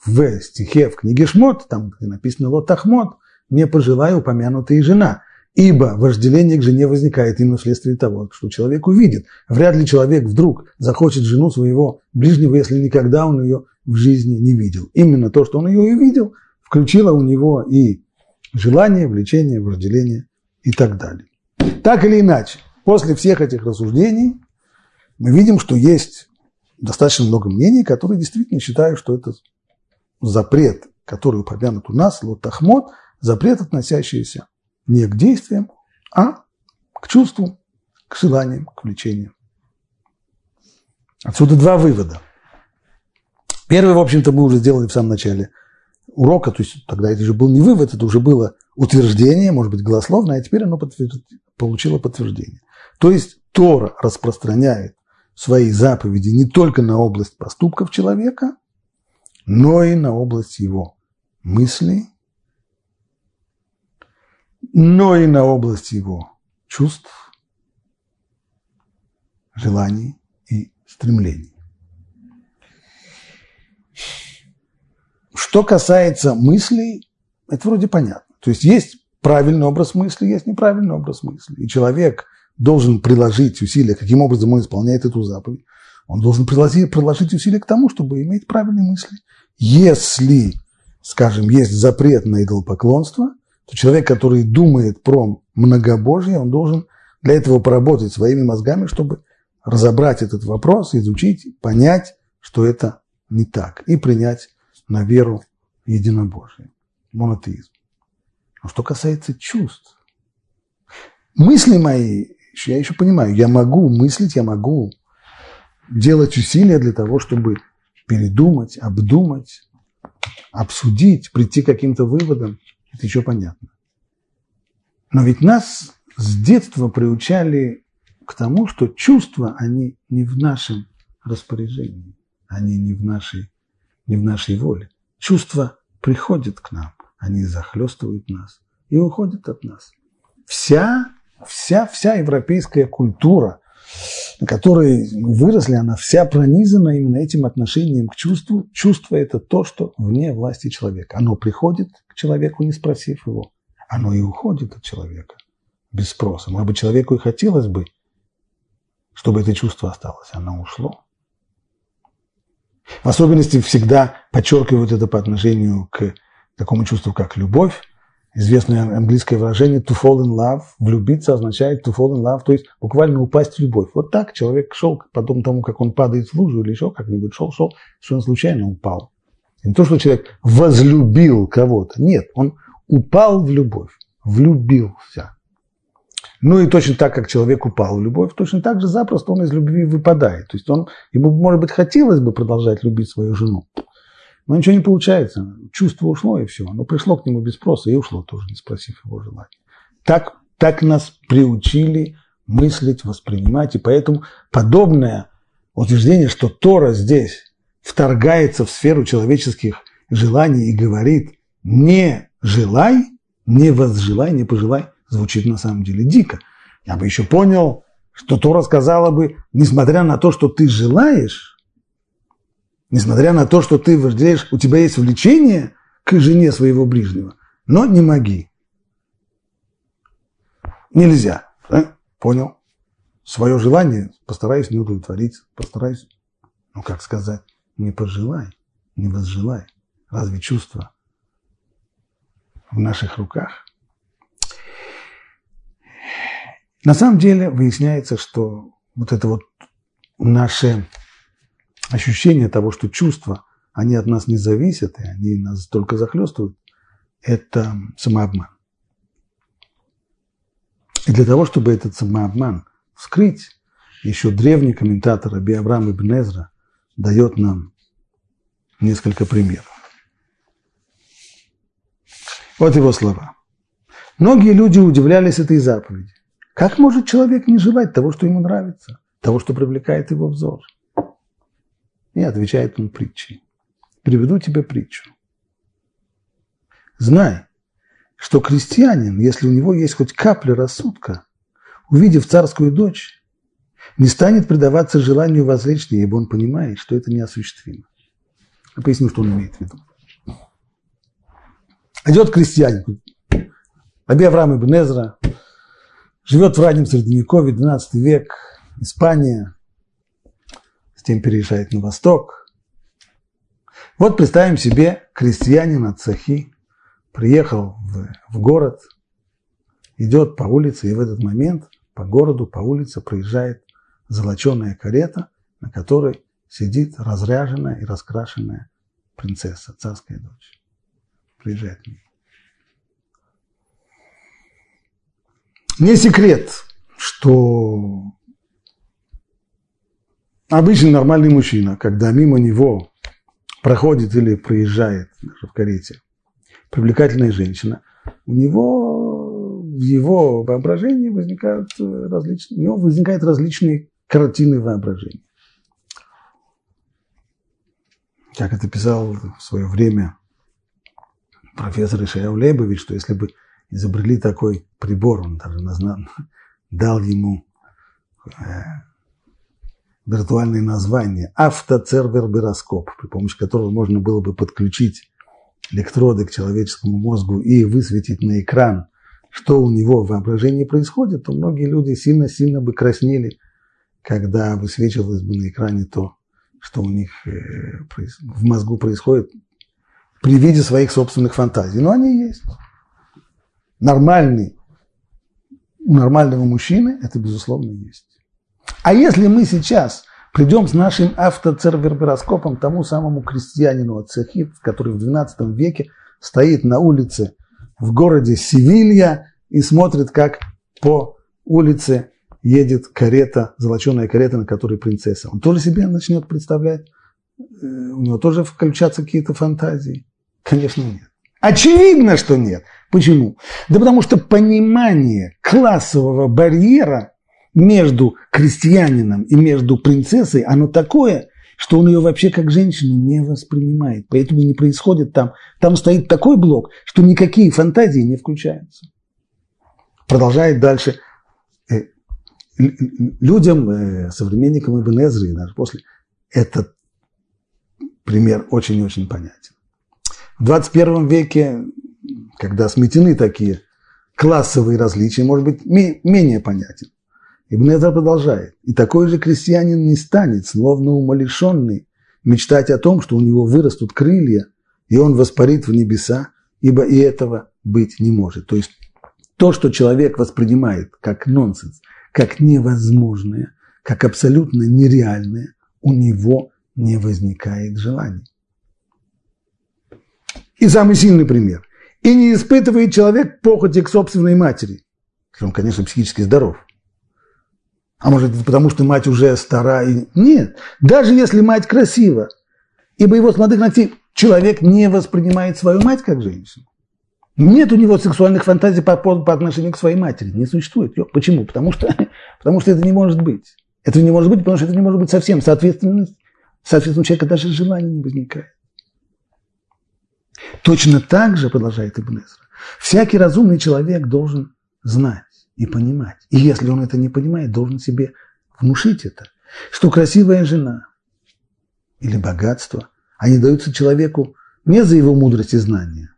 в стихе в книге Шмот, там где написано Лот Ахмот, не пожелая упомянутая жена. Ибо вожделение к жене возникает именно вследствие того, что человек увидит. Вряд ли человек вдруг захочет жену своего ближнего, если никогда он ее в жизни не видел. Именно то, что он ее увидел, включило у него и желание, влечение, вожделение и так далее. Так или иначе, после всех этих рассуждений мы видим, что есть достаточно много мнений, которые действительно считают, что это запрет, который упомянут у нас, лотахмот, запрет, относящийся не к действиям, а к чувству, к желаниям, к влечениям. Отсюда два вывода. Первый, в общем-то, мы уже сделали в самом начале урока, то есть тогда это уже был не вывод, это уже было утверждение, может быть, голословное, а теперь оно подтвер... получило подтверждение. То есть Тора распространяет свои заповеди не только на область поступков человека, но и на область его мыслей, но и на область его чувств, желаний и стремлений. Что касается мыслей, это вроде понятно. То есть есть правильный образ мысли, есть неправильный образ мысли. И человек должен приложить усилия, каким образом он исполняет эту заповедь. Он должен приложить, приложить усилия к тому, чтобы иметь правильные мысли. Если, скажем, есть запрет на идолопоклонство, то человек, который думает про многобожие, он должен для этого поработать своими мозгами, чтобы разобрать этот вопрос, изучить, понять, что это не так, и принять на веру единобожие, монотеизм. Но что касается чувств, мысли мои, я еще понимаю, я могу мыслить, я могу делать усилия для того, чтобы передумать, обдумать, обсудить, прийти к каким-то выводам. Это еще понятно. Но ведь нас с детства приучали к тому, что чувства, они не в нашем распоряжении, они не в нашей, не в нашей воле. Чувства приходят к нам, они захлестывают нас и уходят от нас. Вся, вся, вся европейская культура, на которой мы выросли, она вся пронизана именно этим отношением к чувству. Чувство – это то, что вне власти человека. Оно приходит к человеку, не спросив его. Оно и уходит от человека без спроса. Может быть, человеку и хотелось бы, чтобы это чувство осталось. Оно ушло. В особенности всегда подчеркивают это по отношению к такому чувству, как любовь. Известное английское выражение to fall in love, влюбиться означает to fall in love, то есть буквально упасть в любовь. Вот так человек шел, потом тому, как он падает в лужу или еще как-нибудь шел, шел, что он случайно упал. не то, что человек возлюбил кого-то, нет, он упал в любовь, влюбился. Ну и точно так, как человек упал в любовь, точно так же запросто он из любви выпадает. То есть он, ему, может быть, хотелось бы продолжать любить свою жену, но ничего не получается. Чувство ушло, и все. Оно пришло к нему без спроса и ушло тоже, не спросив его желания. Так, так нас приучили мыслить, воспринимать, и поэтому подобное утверждение, что Тора здесь вторгается в сферу человеческих желаний и говорит «не желай», «не возжелай», «не пожелай», звучит на самом деле дико. Я бы еще понял, что Тора сказала бы, несмотря на то, что ты желаешь, несмотря на то, что ты вожделеешь, у тебя есть влечение к жене своего ближнего, но не моги. Нельзя. Да? Понял? Свое желание постараюсь не удовлетворить, постараюсь, ну как сказать, не пожелай, не возжелай. Разве чувство в наших руках? На самом деле выясняется, что вот это вот наше ощущение того, что чувства, они от нас не зависят, и они нас только захлестывают, это самообман. И для того, чтобы этот самообман вскрыть, еще древний комментатор Аби Абрам Ибн Эзра дает нам несколько примеров. Вот его слова. Многие люди удивлялись этой заповеди. Как может человек не желать того, что ему нравится, того, что привлекает его взор? И отвечает он притчей. Приведу тебе притчу. Знай, что крестьянин, если у него есть хоть капля рассудка, увидев царскую дочь, не станет предаваться желанию возлечь ибо он понимает, что это неосуществимо. Я поясню, что он имеет в виду. Идет крестьянин, Раби Авраам Ибн Эзра, Живет в раннем Средневековье, 12 век, Испания, затем переезжает на восток. Вот представим себе крестьянин от Сахи, приехал в, в город, идет по улице, и в этот момент по городу, по улице проезжает золоченая карета, на которой сидит разряженная и раскрашенная принцесса, царская дочь. Приезжает к. Не секрет, что обычный нормальный мужчина, когда мимо него проходит или проезжает даже в карете привлекательная женщина, у него в его воображении возникают различные, у него возникают различные картины воображения. Как это писал в свое время профессор Ишаяу Лейбович, что если бы изобрели такой прибор, он даже назнал, дал ему э, виртуальное название автоцербербироскоп, при помощи которого можно было бы подключить электроды к человеческому мозгу и высветить на экран, что у него в воображении происходит, то многие люди сильно-сильно бы краснели, когда высвечивалось бы на экране то, что у них э, в мозгу происходит при виде своих собственных фантазий. Но они есть нормальный, у нормального мужчины это, безусловно, есть. А если мы сейчас придем с нашим автоцербероскопом тому самому крестьянину от Цехит, который в XII веке стоит на улице в городе Севилья и смотрит, как по улице едет карета, золоченая карета, на которой принцесса. Он тоже себе начнет представлять, э, у него тоже включатся какие-то фантазии? Конечно, нет. Очевидно, что нет. Почему? Да потому что понимание классового барьера между крестьянином и между принцессой, оно такое, что он ее вообще как женщину не воспринимает. Поэтому не происходит там. Там стоит такой блок, что никакие фантазии не включаются. Продолжает дальше. Э, людям, э, современникам Ибн Эзры, даже после, этот пример очень-очень понятен. В 21 веке когда сметены такие классовые различия, может быть менее понятен. Ибн Эзра продолжает. И такой же крестьянин не станет, словно умалишенный, мечтать о том, что у него вырастут крылья, и он воспарит в небеса, ибо и этого быть не может. То есть то, что человек воспринимает как нонсенс, как невозможное, как абсолютно нереальное, у него не возникает желания. И самый сильный пример и не испытывает человек похоти к собственной матери. Он, конечно, психически здоров. А может, потому что мать уже стара? И... Нет. Даже если мать красива, ибо его с молодых ногтей человек не воспринимает свою мать как женщину. Нет у него сексуальных фантазий по, по, по отношению к своей матери. Не существует. Почему? Потому что, [laughs] потому что это не может быть. Это не может быть, потому что это не может быть совсем. Соответственно, соответственно у человека даже желания не возникает. Точно так же, продолжает Ибн Эзра, всякий разумный человек должен знать и понимать. И если он это не понимает, должен себе внушить это, что красивая жена или богатство, они даются человеку не за его мудрость и знания,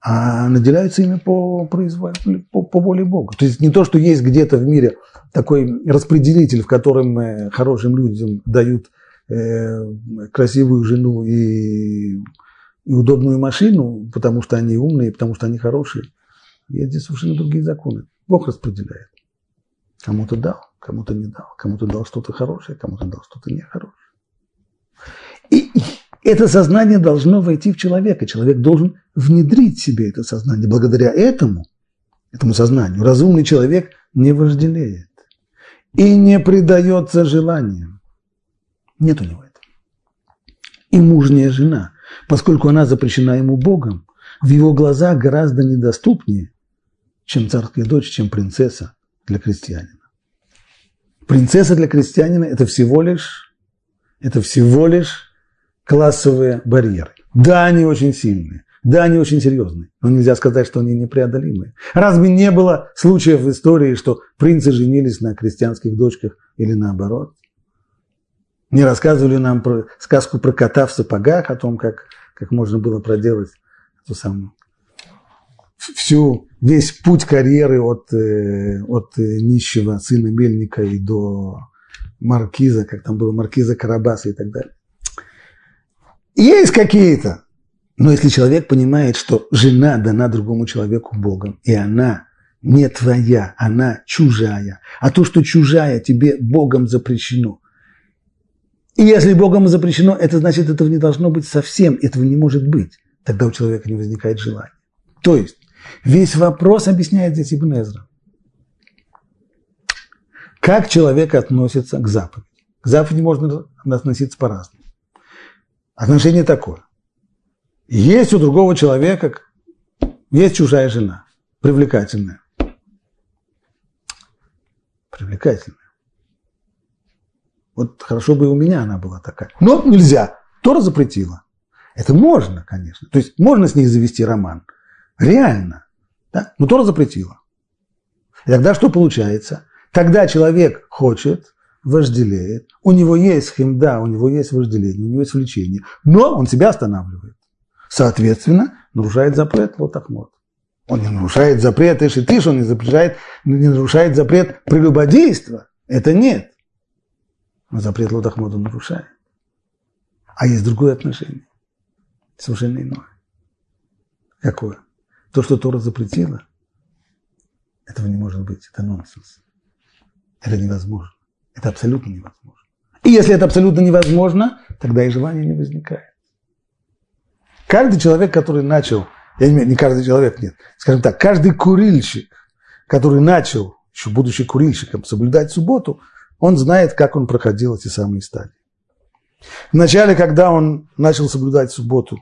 а наделяются ими по, произвол... по, по воле Бога. То есть не то, что есть где-то в мире такой распределитель, в котором э, хорошим людям дают э, красивую жену и, и удобную машину, потому что они умные, потому что они хорошие. Есть здесь совершенно другие законы. Бог распределяет. Кому-то дал, кому-то не дал. Кому-то дал что-то хорошее, кому-то дал что-то нехорошее. И это сознание должно войти в человека. Человек должен внедрить в себе это сознание. Благодаря этому, этому сознанию, разумный человек не вожделеет и не предается желаниям. Нет у него этого. И мужняя жена, поскольку она запрещена ему Богом, в его глазах гораздо недоступнее, чем царская дочь, чем принцесса для крестьянина. Принцесса для крестьянина – это всего лишь, это всего лишь классовые барьеры. Да, они очень сильные, да, они очень серьезные, но нельзя сказать, что они непреодолимые. Разве не было случаев в истории, что принцы женились на крестьянских дочках или наоборот? Не рассказывали нам про сказку про кота в сапогах, о том, как, как можно было проделать эту самую всю, весь путь карьеры от, э, от нищего сына мельника и до маркиза, как там было, маркиза Карабаса и так далее. Есть какие-то. Но если человек понимает, что жена дана другому человеку Богом, и она не твоя, она чужая, а то, что чужая, тебе Богом запрещено. И если Богом запрещено, это значит, этого не должно быть совсем, этого не может быть. Тогда у человека не возникает желания. То есть, весь вопрос объясняет здесь Ибн. Как человек относится к заповеди? К заповеди можно относиться по-разному. Отношение такое. Есть у другого человека, есть чужая жена, привлекательная. Привлекательная. Вот хорошо бы и у меня она была такая. Но нельзя. Тора запретила. Это можно, конечно. То есть можно с ней завести роман. Реально. Да? Но Тора запретила. И тогда что получается? Тогда человек хочет вожделеет, у него есть химда, у него есть вожделение, у него есть влечение, но он себя останавливает. Соответственно, нарушает запрет лотахмот. Он не нарушает запрет Эшитиш, он не, запрещает, не нарушает запрет прелюбодейства. Это нет. Но запрет лотахмот он нарушает. А есть другое отношение. Совершенно иное. Какое? То, что Тора запретила, этого не может быть. Это нонсенс. Это невозможно. Это абсолютно невозможно. И если это абсолютно невозможно, тогда и желания не возникает. Каждый человек, который начал, я не имею, не каждый человек, нет, скажем так, каждый курильщик, который начал, еще будучи курильщиком, соблюдать субботу, он знает, как он проходил эти самые стадии. Вначале, когда он начал соблюдать субботу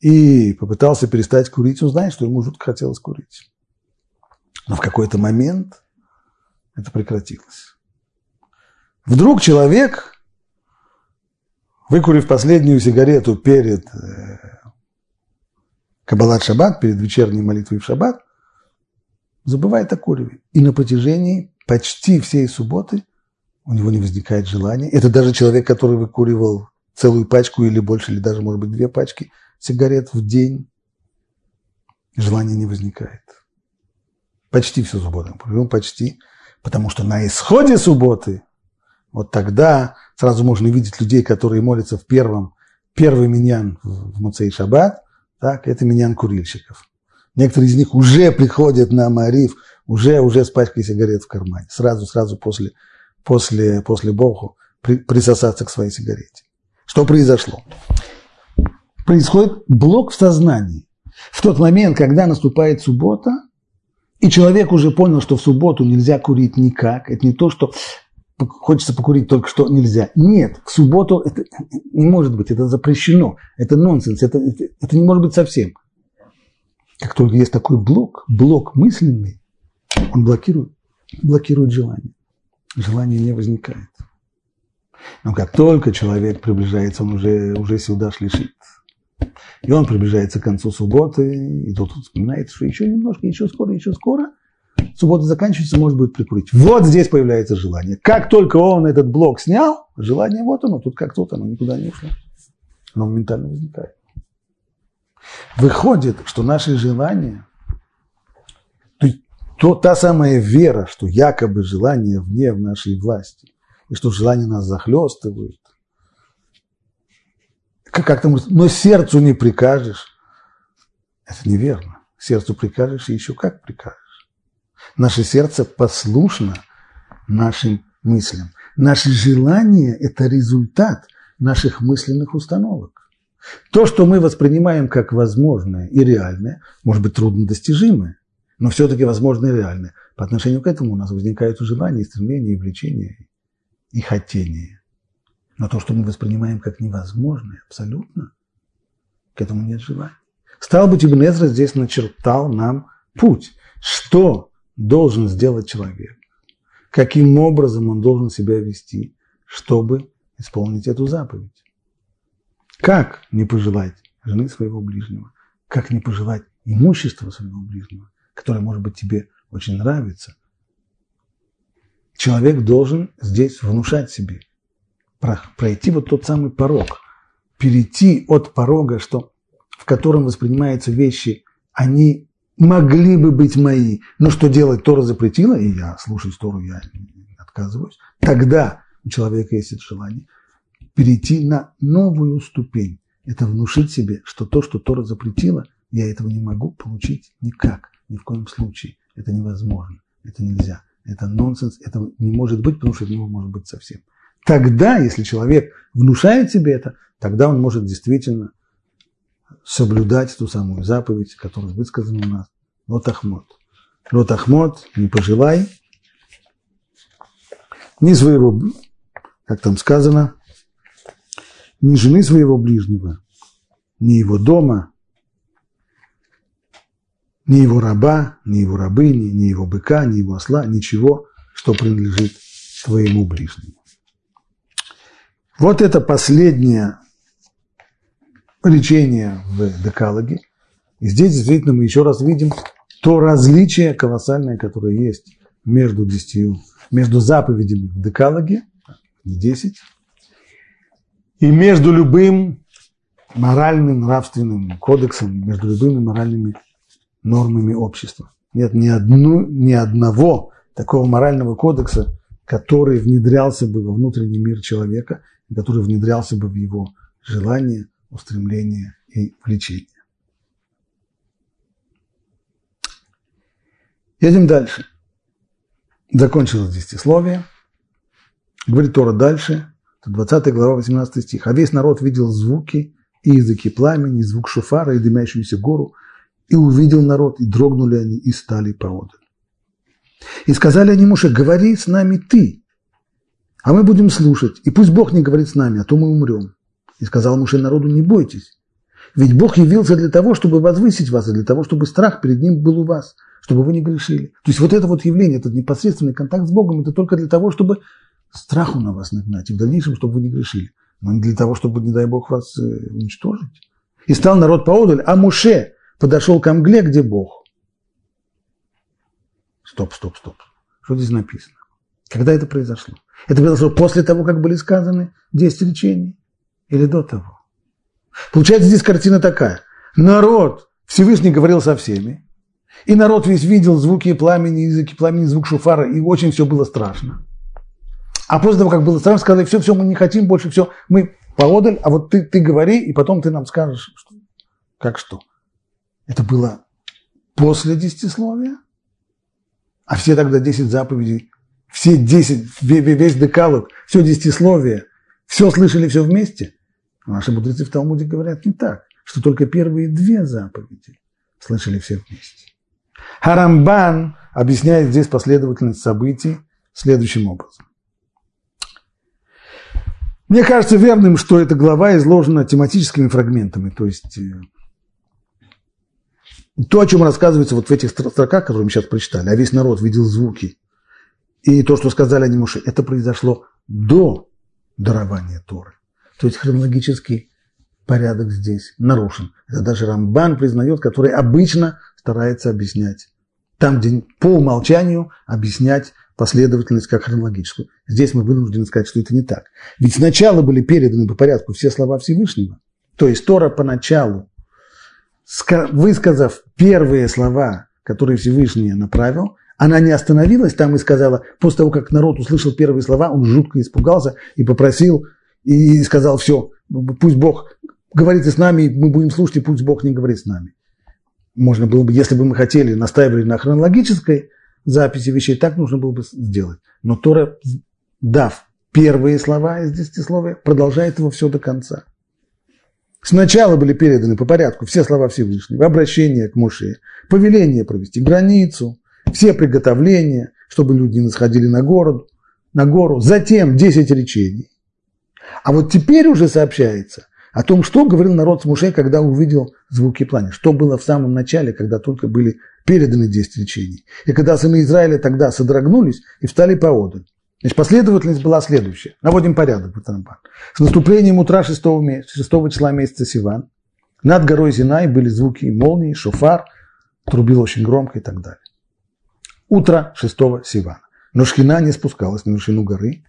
и попытался перестать курить, он знает, что ему жутко хотелось курить. Но в какой-то момент это прекратилось. Вдруг человек, выкурив последнюю сигарету перед э, Каббалат Шаббат, перед вечерней молитвой в Шаббат, забывает о куреве. И на протяжении почти всей субботы у него не возникает желания. Это даже человек, который выкуривал целую пачку или больше, или даже, может быть, две пачки сигарет в день, желания не возникает. Почти всю субботу. Почти. Потому что на исходе субботы вот тогда сразу можно видеть людей, которые молятся в первом, первый миньян в Муцей Шаббат, так, это миньян курильщиков. Некоторые из них уже приходят на Мариф, уже, уже с пачкой сигарет в кармане, сразу, сразу после, после, после Богу при, присосаться к своей сигарете. Что произошло? Происходит блок в сознании. В тот момент, когда наступает суббота, И человек уже понял, что в субботу нельзя курить никак. Это не то, что хочется покурить только что нельзя. Нет, в субботу это не может быть, это запрещено, это нонсенс, это, это, это не может быть совсем. Как только есть такой блок, блок мысленный, он блокирует, блокирует желание. Желание не возникает. Но как только человек приближается, он уже, уже сюда шлишит. И он приближается к концу субботы, и тут вспоминает, что еще немножко, еще скоро, еще скоро. Суббота заканчивается, может быть прикурить. Вот здесь появляется желание. Как только он этот блок снял, желание вот оно, тут как тут оно никуда не ушло. Оно моментально возникает. Выходит, что наши желания, то, то та самая вера, что якобы желание вне в нашей власти, и что желания нас захлестывают, как там, но сердцу не прикажешь. Это неверно. Сердцу прикажешь и еще как прикажешь. Наше сердце послушно нашим мыслям. Наши желания – это результат наших мысленных установок. То, что мы воспринимаем как возможное и реальное, может быть труднодостижимое, но все-таки возможное и реальное. По отношению к этому у нас возникают желания, стремления, и влечения, и хотения. Но то, что мы воспринимаем как невозможное, абсолютно, к этому нет желания. Стал быть, Ибн Эзра здесь начертал нам путь, что должен сделать человек, каким образом он должен себя вести, чтобы исполнить эту заповедь. Как не пожелать жены своего ближнего, как не пожелать имущества своего ближнего, которое, может быть, тебе очень нравится. Человек должен здесь внушать себе – пройти вот тот самый порог, перейти от порога, что, в котором воспринимаются вещи, они могли бы быть мои, но что делать, Тора запретила, и я слушать Тору я отказываюсь, тогда у человека есть это желание перейти на новую ступень. Это внушить себе, что то, что Тора запретила, я этого не могу получить никак, ни в коем случае. Это невозможно, это нельзя, это нонсенс, это не может быть, потому что не может быть совсем. Тогда, если человек внушает себе это, тогда он может действительно соблюдать ту самую заповедь, которая высказана у нас. Лотахмот. Лотахмот, не пожелай ни своего, как там сказано, ни жены своего ближнего, ни его дома, ни его раба, ни его рабыни, ни его быка, ни его осла, ничего, что принадлежит твоему ближнему. Вот это последнее речение в Декалоге. И здесь действительно мы еще раз видим то различие колоссальное, которое есть между десятью, между заповедями в Декалоге, не десять, и между любым моральным, нравственным кодексом, между любыми моральными нормами общества. Нет ни, одну, ни одного такого морального кодекса, который внедрялся бы во внутренний мир человека который внедрялся бы в его желания, устремления и влечения. Едем дальше. Закончилось десятисловие. Говорит Тора дальше, 20 глава, 18 стих. «А весь народ видел звуки и языки пламени, и звук шуфара, и дымящуюся гору, и увидел народ, и дрогнули они, и стали поодаль. И сказали они Муше, говори с нами ты, а мы будем слушать, и пусть Бог не говорит с нами, а то мы умрем. И сказал Муше народу, не бойтесь, ведь Бог явился для того, чтобы возвысить вас, и для того, чтобы страх перед Ним был у вас, чтобы вы не грешили. То есть вот это вот явление, этот непосредственный контакт с Богом, это только для того, чтобы страху на вас нагнать, и в дальнейшем, чтобы вы не грешили. Но не для того, чтобы, не дай Бог, вас э, уничтожить. И стал народ поодаль, а Муше подошел к Амгле, где Бог. Стоп, стоп, стоп. Что здесь написано? Когда это произошло? Это произошло после того, как были сказаны 10 речений или до того? Получается, здесь картина такая. Народ, Всевышний говорил со всеми, и народ весь видел звуки пламени, языки пламени, звук шуфара, и очень все было страшно. А после того, как было страшно, сказали, все, все, мы не хотим больше, все, мы поодаль, а вот ты, ты говори, и потом ты нам скажешь, что, как что. Это было после десятисловия, а все тогда десять заповедей все десять, весь декалог, все десятисловие, все слышали все вместе? Наши мудрецы в Талмуде говорят не так, что только первые две заповеди слышали все вместе. Харамбан объясняет здесь последовательность событий следующим образом. Мне кажется верным, что эта глава изложена тематическими фрагментами, то есть э, то, о чем рассказывается вот в этих строках, которые мы сейчас прочитали, а весь народ видел звуки, и то, что сказали они Муше, это произошло до дарования Торы. То есть хронологический порядок здесь нарушен. Это даже Рамбан признает, который обычно старается объяснять. Там, где по умолчанию объяснять последовательность как хронологическую. Здесь мы вынуждены сказать, что это не так. Ведь сначала были переданы по порядку все слова Всевышнего. То есть Тора поначалу, высказав первые слова, которые Всевышний направил, она не остановилась там и сказала, после того, как народ услышал первые слова, он жутко испугался и попросил, и сказал, все, пусть Бог говорит с нами, мы будем слушать, и пусть Бог не говорит с нами. Можно было бы, если бы мы хотели, настаивали на хронологической записи вещей, так нужно было бы сделать. Но Тора, дав первые слова из десятисловия, продолжает его все до конца. Сначала были переданы по порядку все слова Всевышнего, обращение к Муше, повеление провести границу, все приготовления, чтобы люди не сходили на, город, на гору, затем 10 речений. А вот теперь уже сообщается о том, что говорил народ с Муше, когда увидел звуки пламени, что было в самом начале, когда только были переданы 10 речений. И когда сыны Израиля тогда содрогнулись и встали поодаль. Значит, последовательность была следующая. Наводим порядок. С наступлением утра 6, 6 числа месяца Сиван над горой Зинай были звуки молнии, шофар, трубил очень громко и так далее. Утро 6 Сивана. Но Шхина не спускалась на вершину горы.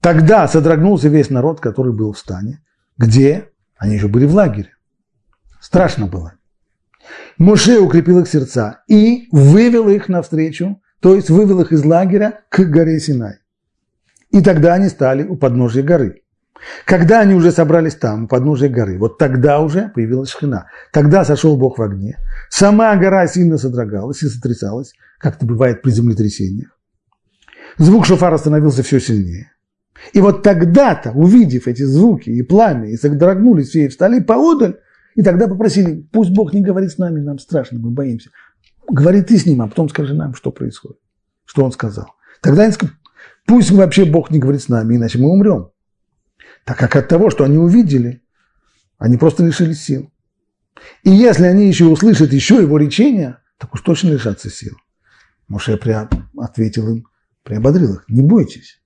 Тогда содрогнулся весь народ, который был в стане. Где? Они еще были в лагере. Страшно было. Моше укрепил их сердца и вывел их навстречу, то есть вывел их из лагеря к горе Синай. И тогда они стали у подножия горы. Когда они уже собрались там, у подножия горы, вот тогда уже появилась шхина. Тогда сошел Бог в огне. Сама гора сильно содрогалась и сотрясалась, как это бывает при землетрясениях. Звук шофара становился все сильнее. И вот тогда-то, увидев эти звуки и пламя, и содрогнулись все и встали поодаль, и тогда попросили, пусть Бог не говорит с нами, нам страшно, мы боимся. Говори ты с ним, а потом скажи нам, что происходит, что он сказал. Тогда они сказали, пусть вообще Бог не говорит с нами, иначе мы умрем. Так как от того, что они увидели, они просто лишились сил. И если они еще услышат еще его речения, так уж точно лишатся сил. Моше ответил им, приободрил их, не бойтесь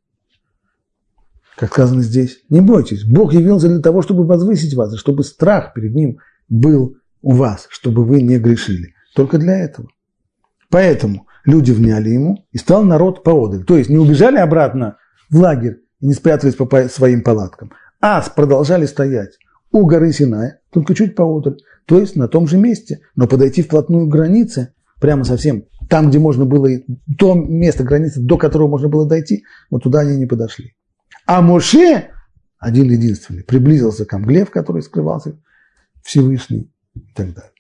как сказано здесь, не бойтесь. Бог явился для того, чтобы возвысить вас, чтобы страх перед Ним был у вас, чтобы вы не грешили. Только для этого. Поэтому люди вняли ему, и стал народ поодаль. То есть не убежали обратно в лагерь и не спрятались по своим палаткам, а продолжали стоять у горы Синая, только чуть поодаль, то есть на том же месте, но подойти вплотную к границе, прямо совсем, там, где можно было, то место границы, до которого можно было дойти, вот туда они не подошли. А Моше, один единственный, приблизился к мгле, в которой скрывался Всевышний и так далее.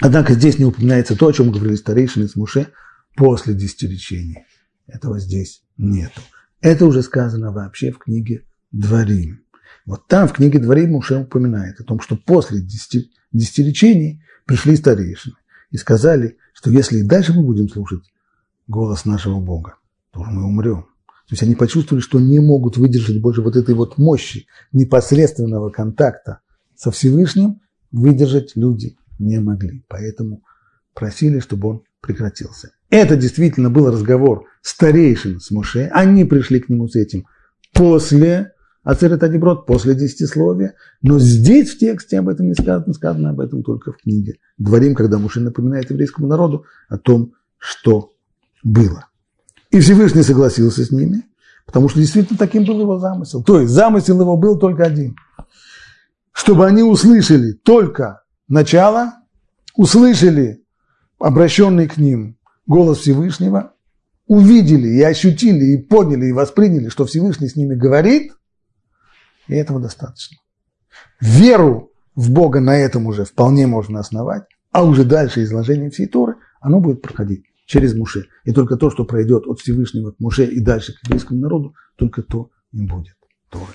Однако здесь не упоминается то, о чем говорили старейшины с Муше после десятиречения. Этого здесь нету. Это уже сказано вообще в книге Дворим. Вот там в книге Дворим Муше упоминает о том, что после десяти, десятиречений пришли старейшины и сказали, что если и дальше мы будем слушать голос нашего Бога, то мы умрем. То есть они почувствовали, что не могут выдержать больше вот этой вот мощи непосредственного контакта со Всевышним, выдержать люди не могли. Поэтому просили, чтобы он прекратился. Это действительно был разговор старейшин с Моше. Они пришли к нему с этим после Ацерет Адиброд, после десятисловия. Но здесь в тексте об этом не сказано, сказано об этом только в книге. Дворим, когда Моше напоминает еврейскому народу о том, что было. И Всевышний согласился с ними, потому что действительно таким был его замысел. То есть замысел его был только один. Чтобы они услышали только начало, услышали обращенный к ним голос Всевышнего, увидели и ощутили, и поняли, и восприняли, что Всевышний с ними говорит, и этого достаточно. Веру в Бога на этом уже вполне можно основать, а уже дальше изложение всей Торы, оно будет проходить через Муше. И только то, что пройдет от Всевышнего к Муше и дальше к еврейскому народу, только то им будет Торой.